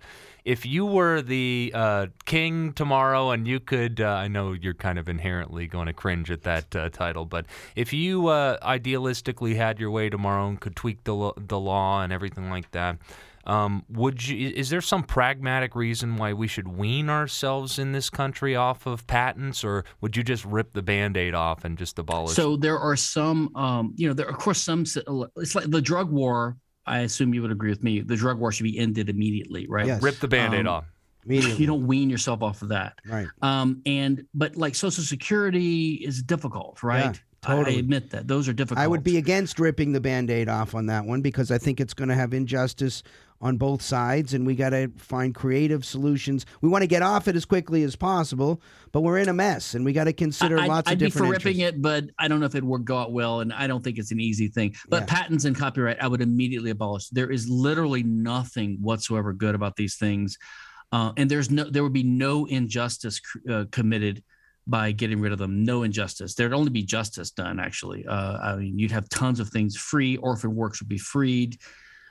If you were the uh, king tomorrow, and you could, uh, I know you're kind of inherently going to cringe at that uh, title, but if you uh, idealistically had your way tomorrow and could tweak the lo- the law and everything like that. Um, would you? Is there some pragmatic reason why we should wean ourselves in this country off of patents, or would you just rip the Band-Aid off and just abolish? So there are some, um, you know, there of course some. It's like the drug war. I assume you would agree with me. The drug war should be ended immediately, right? Yes. rip the Band-Aid um, off. Immediately. You don't wean yourself off of that. right. Um, and but like Social Security is difficult, right? Totally. I admit that those are difficult. I would be against ripping the band aid off on that one because I think it's going to have injustice on both sides, and we got to find creative solutions. We want to get off it as quickly as possible, but we're in a mess, and we got to consider I- I'd, lots I'd of be different for ripping it, but I don't know if it would go out well, and I don't think it's an easy thing. But Yeah. patents and copyright, I would immediately abolish. There is literally nothing whatsoever good about these things, uh, and there's no, there would be no injustice uh, committed by getting rid of them. No injustice. There'd only be justice done. Actually, uh, I mean, you'd have tons of things free. Orphan works would be freed.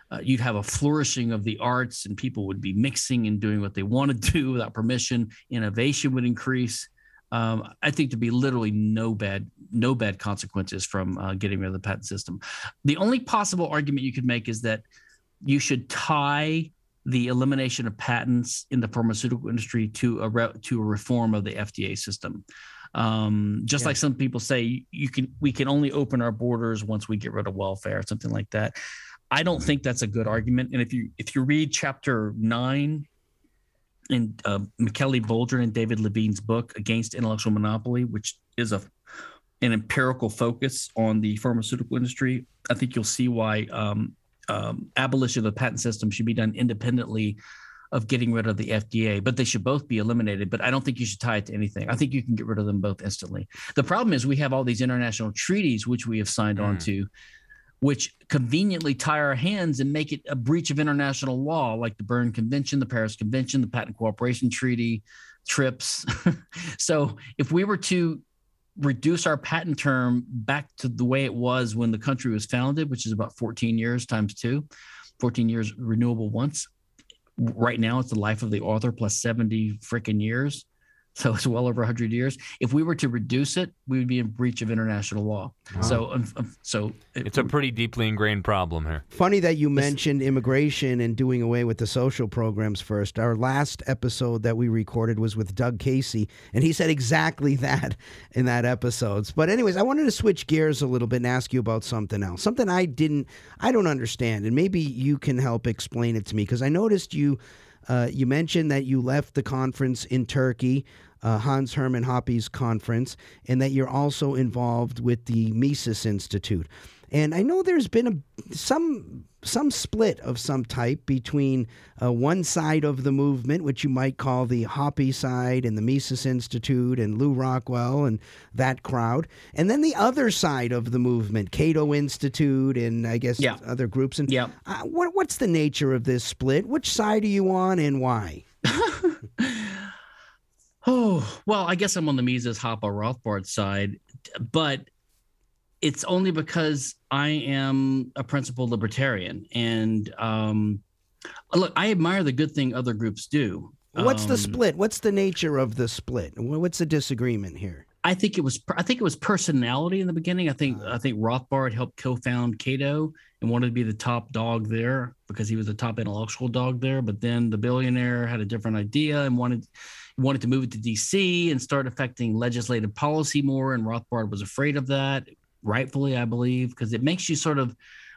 Uh, you'd have a flourishing of the arts, and people would be mixing and doing what they want to do without permission. Innovation would increase. Um, I think there'd be literally no bad no bad consequences from uh, getting rid of the patent system. The only possible argument you could make is that you should tie the elimination of patents in the pharmaceutical industry to a re- to a reform of the FDA system. Um, just Yeah. like some people say, you can we can only open our borders once we get rid of welfare, or something like that. I don't think that's a good argument. And if you if you read chapter nine in uh, Michele Boldrin and David Levine's book Against Intellectual Monopoly, which is a an empirical focus on the pharmaceutical industry, I think you'll see why um, um, abolition of the patent system should be done independently of getting rid of the FDA, but they should both be eliminated. But I don't think you should tie it to anything. I think you can get rid of them both instantly. The problem is we have all these international treaties which we have signed mm. on to, which conveniently tie our hands and make it a breach of international law, like the Berne Convention, the Paris Convention, the Patent Cooperation Treaty, TRIPS. so if we were to reduce our patent term back to the way it was when the country was founded, which is about 14 years times two, 14 years renewable once. Right now, it's the life of the author plus 70 freaking years. So it's well over 100 years. If we were to reduce it, we would be in breach of international law. Wow. So, um, um, so it, it's a pretty deeply ingrained problem here. Funny that you mentioned immigration and doing away with the social programs first. Our last episode that we recorded was with Doug Casey, and he said exactly that in that episode. But anyways, I wanted to switch gears a little bit and ask you about something else, something I didn't, I don't understand, and maybe you can help explain it to me because I noticed you. Uh, you mentioned that you left the conference in Turkey uh, Hans Hermann Hoppe's conference, and that you're also involved with the Mises Institute. And I know there's been a some some split of some type between uh, one side of the movement, which you might call the Hoppe side, and the Mises Institute, and Lew Rockwell, and that crowd, and then the other side of the movement, Cato Institute, and I guess yeah. other groups. And yeah. Uh, what, what's the nature of this split? Which side are you on, and why? Oh, well, I guess I'm on the Mises Hoppe Rothbard side, but it's only because I am a principled libertarian. And um, look, I admire the good thing other groups do. What's um, the split? What's the nature of the split? What's the disagreement here? I think it was I think it was personality in the beginning. I think uh, I think Rothbard helped co-found Cato and wanted to be the top dog there because he was the top intellectual dog there. But then the billionaire had a different idea and wanted wanted to move it to DC and start affecting legislative policy more. And Rothbard was afraid of that, rightfully, I believe, because it makes you sort of,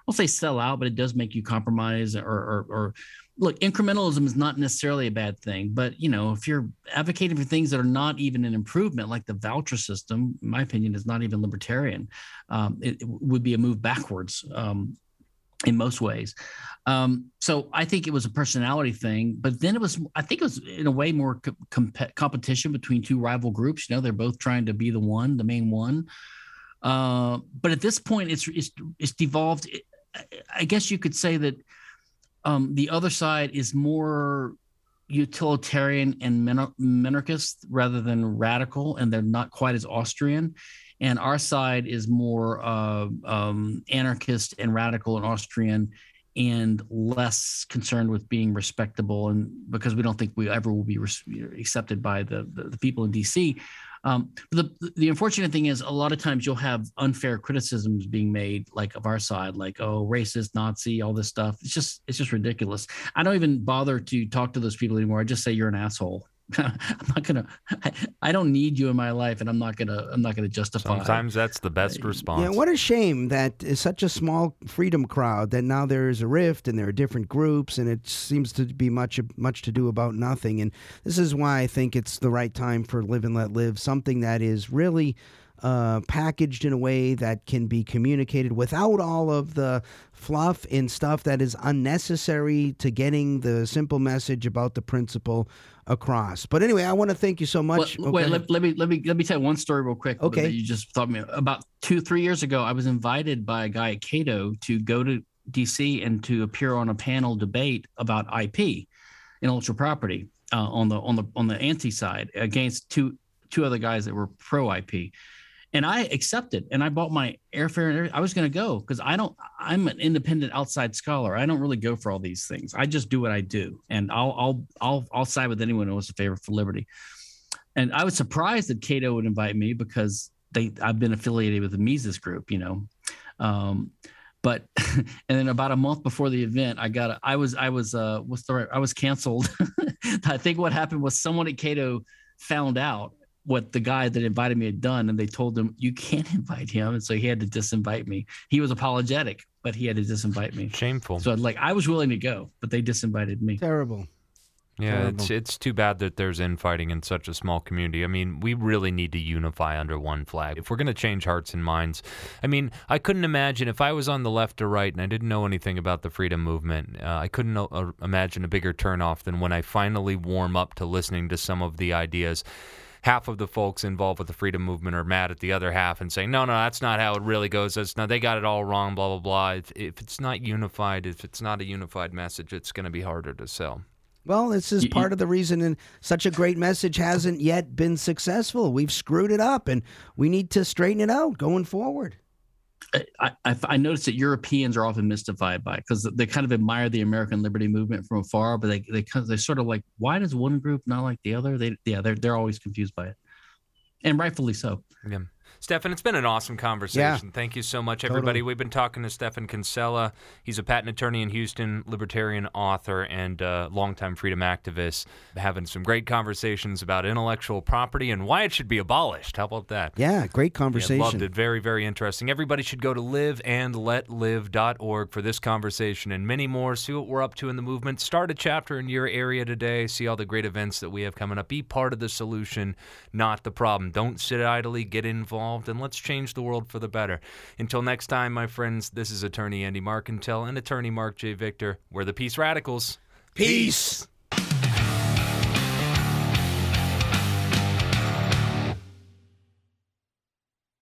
I'll say sell out, but it does make you compromise or, or, or look, incrementalism is not necessarily a bad thing, but you know, if you're advocating for things that are not even an improvement, like the voucher system, in my opinion, is not even libertarian. Um, it, it, would be a move backwards. Um, in most ways. Um, so I think it was a personality thing, but then it was, I think it was in a way more comp- competition between two rival groups. You know, they're both trying to be the one, the main one. Uh, but at this point, it's it's it's devolved. I guess you could say that um, the other side is more utilitarian and minarchist rather than radical, and they're not quite as Austrian and our side is more uh, um, anarchist and radical and Austrian and less concerned with being respectable and because we don't think we ever will be res- accepted by the, the, the people in DC. Um, the the unfortunate thing is a lot of times you'll have unfair criticisms being made like of our side like oh racist Nazi all this stuff. It's just it's just ridiculous. I don't even bother to talk to those people anymore. I just say you're an asshole I'm not gonna. I, I, don't need you in my life, and I'm not gonna. I'm not gonna justify. Sometimes that's the best response. Yeah, what a shame that is such a small freedom crowd that now there is a rift and there are different groups, and it seems to be much much to do about nothing. And this is why I think it's the right time for Live and Let Live, something that is really uh, packaged in a way that can be communicated without all of the fluff and stuff that is unnecessary to getting the simple message about the principle across. But anyway, I want to thank you so much. Well, okay. Wait, let, let, me let me let me tell one story real quick. Okay, you just thought me about two three years ago. I was invited by a guy at Cato to go to DC and to appear on a panel debate about IP, intellectual property, uh, on the on the on the anti side against two two other guys that were pro IP and I accepted and I bought my airfare and I was going to go because I don't I'm an independent outside scholar. I don't really go for all these things. I just do what I do and I'll I'll I'll I'll side with anyone who wants a favor for liberty. And I was surprised that Cato would invite me because they I've been affiliated with the Mises group, you know. Um, but and then about a month before the event, I got a, I was I was uh what's the right I was canceled. I think what happened was someone at Cato found out what the guy that invited me had done, and they told him you can't invite him, and so he had to disinvite me. He was apologetic, but he had to disinvite me. Shameful. So like I was willing to go, but they disinvited me. Terrible. Yeah, Terrible. it's it's too bad that there's infighting in such a small community. I mean, we really need to unify under one flag if we're going to change hearts and minds. I mean, I couldn't imagine if I was on the left or right and I didn't know anything about the freedom movement. Uh, I couldn't uh, imagine a bigger turnoff than when I finally warm up to listening to some of the ideas. Half of the folks involved with the freedom movement are mad at the other half and saying, "No, no, that's not how it really goes. That's no, they got it all wrong." Blah blah blah. If, if it's not unified, if it's not a unified message, it's going to be harder to sell. Well, this is You- part of the reason and such a great message hasn't yet been successful. We've screwed it up and we need to straighten it out going forward. I, I, I noticed that Europeans are often mystified by because they kind of admire the American liberty movement from afar, but they they they sort of like, why does one group not like the other? They yeah, they're they're always confused by it, and rightfully so. Yeah. Stephan, it's been an awesome conversation. Thank you so much, everybody. Totally. We've been talking to Stephan Kinsella. He's a patent attorney in Houston, libertarian author, and uh, longtime freedom activist, having some great conversations about intellectual property and why it should be abolished. How about that? Yeah, great Yeah, conversation. loved it. Very, very interesting. Everybody should go to liveandletlive.org for this conversation and many more. See what we're up to in the movement. Start a chapter in your area today. See all the great events that we have coming up. Be part of the solution, not the problem. Don't sit idly. Get involved, and let's change the world for the better. Until next time, my friends, this is attorney Andy Markentel and attorney Marc J. Victor. We're the Peace Radicals. Peace.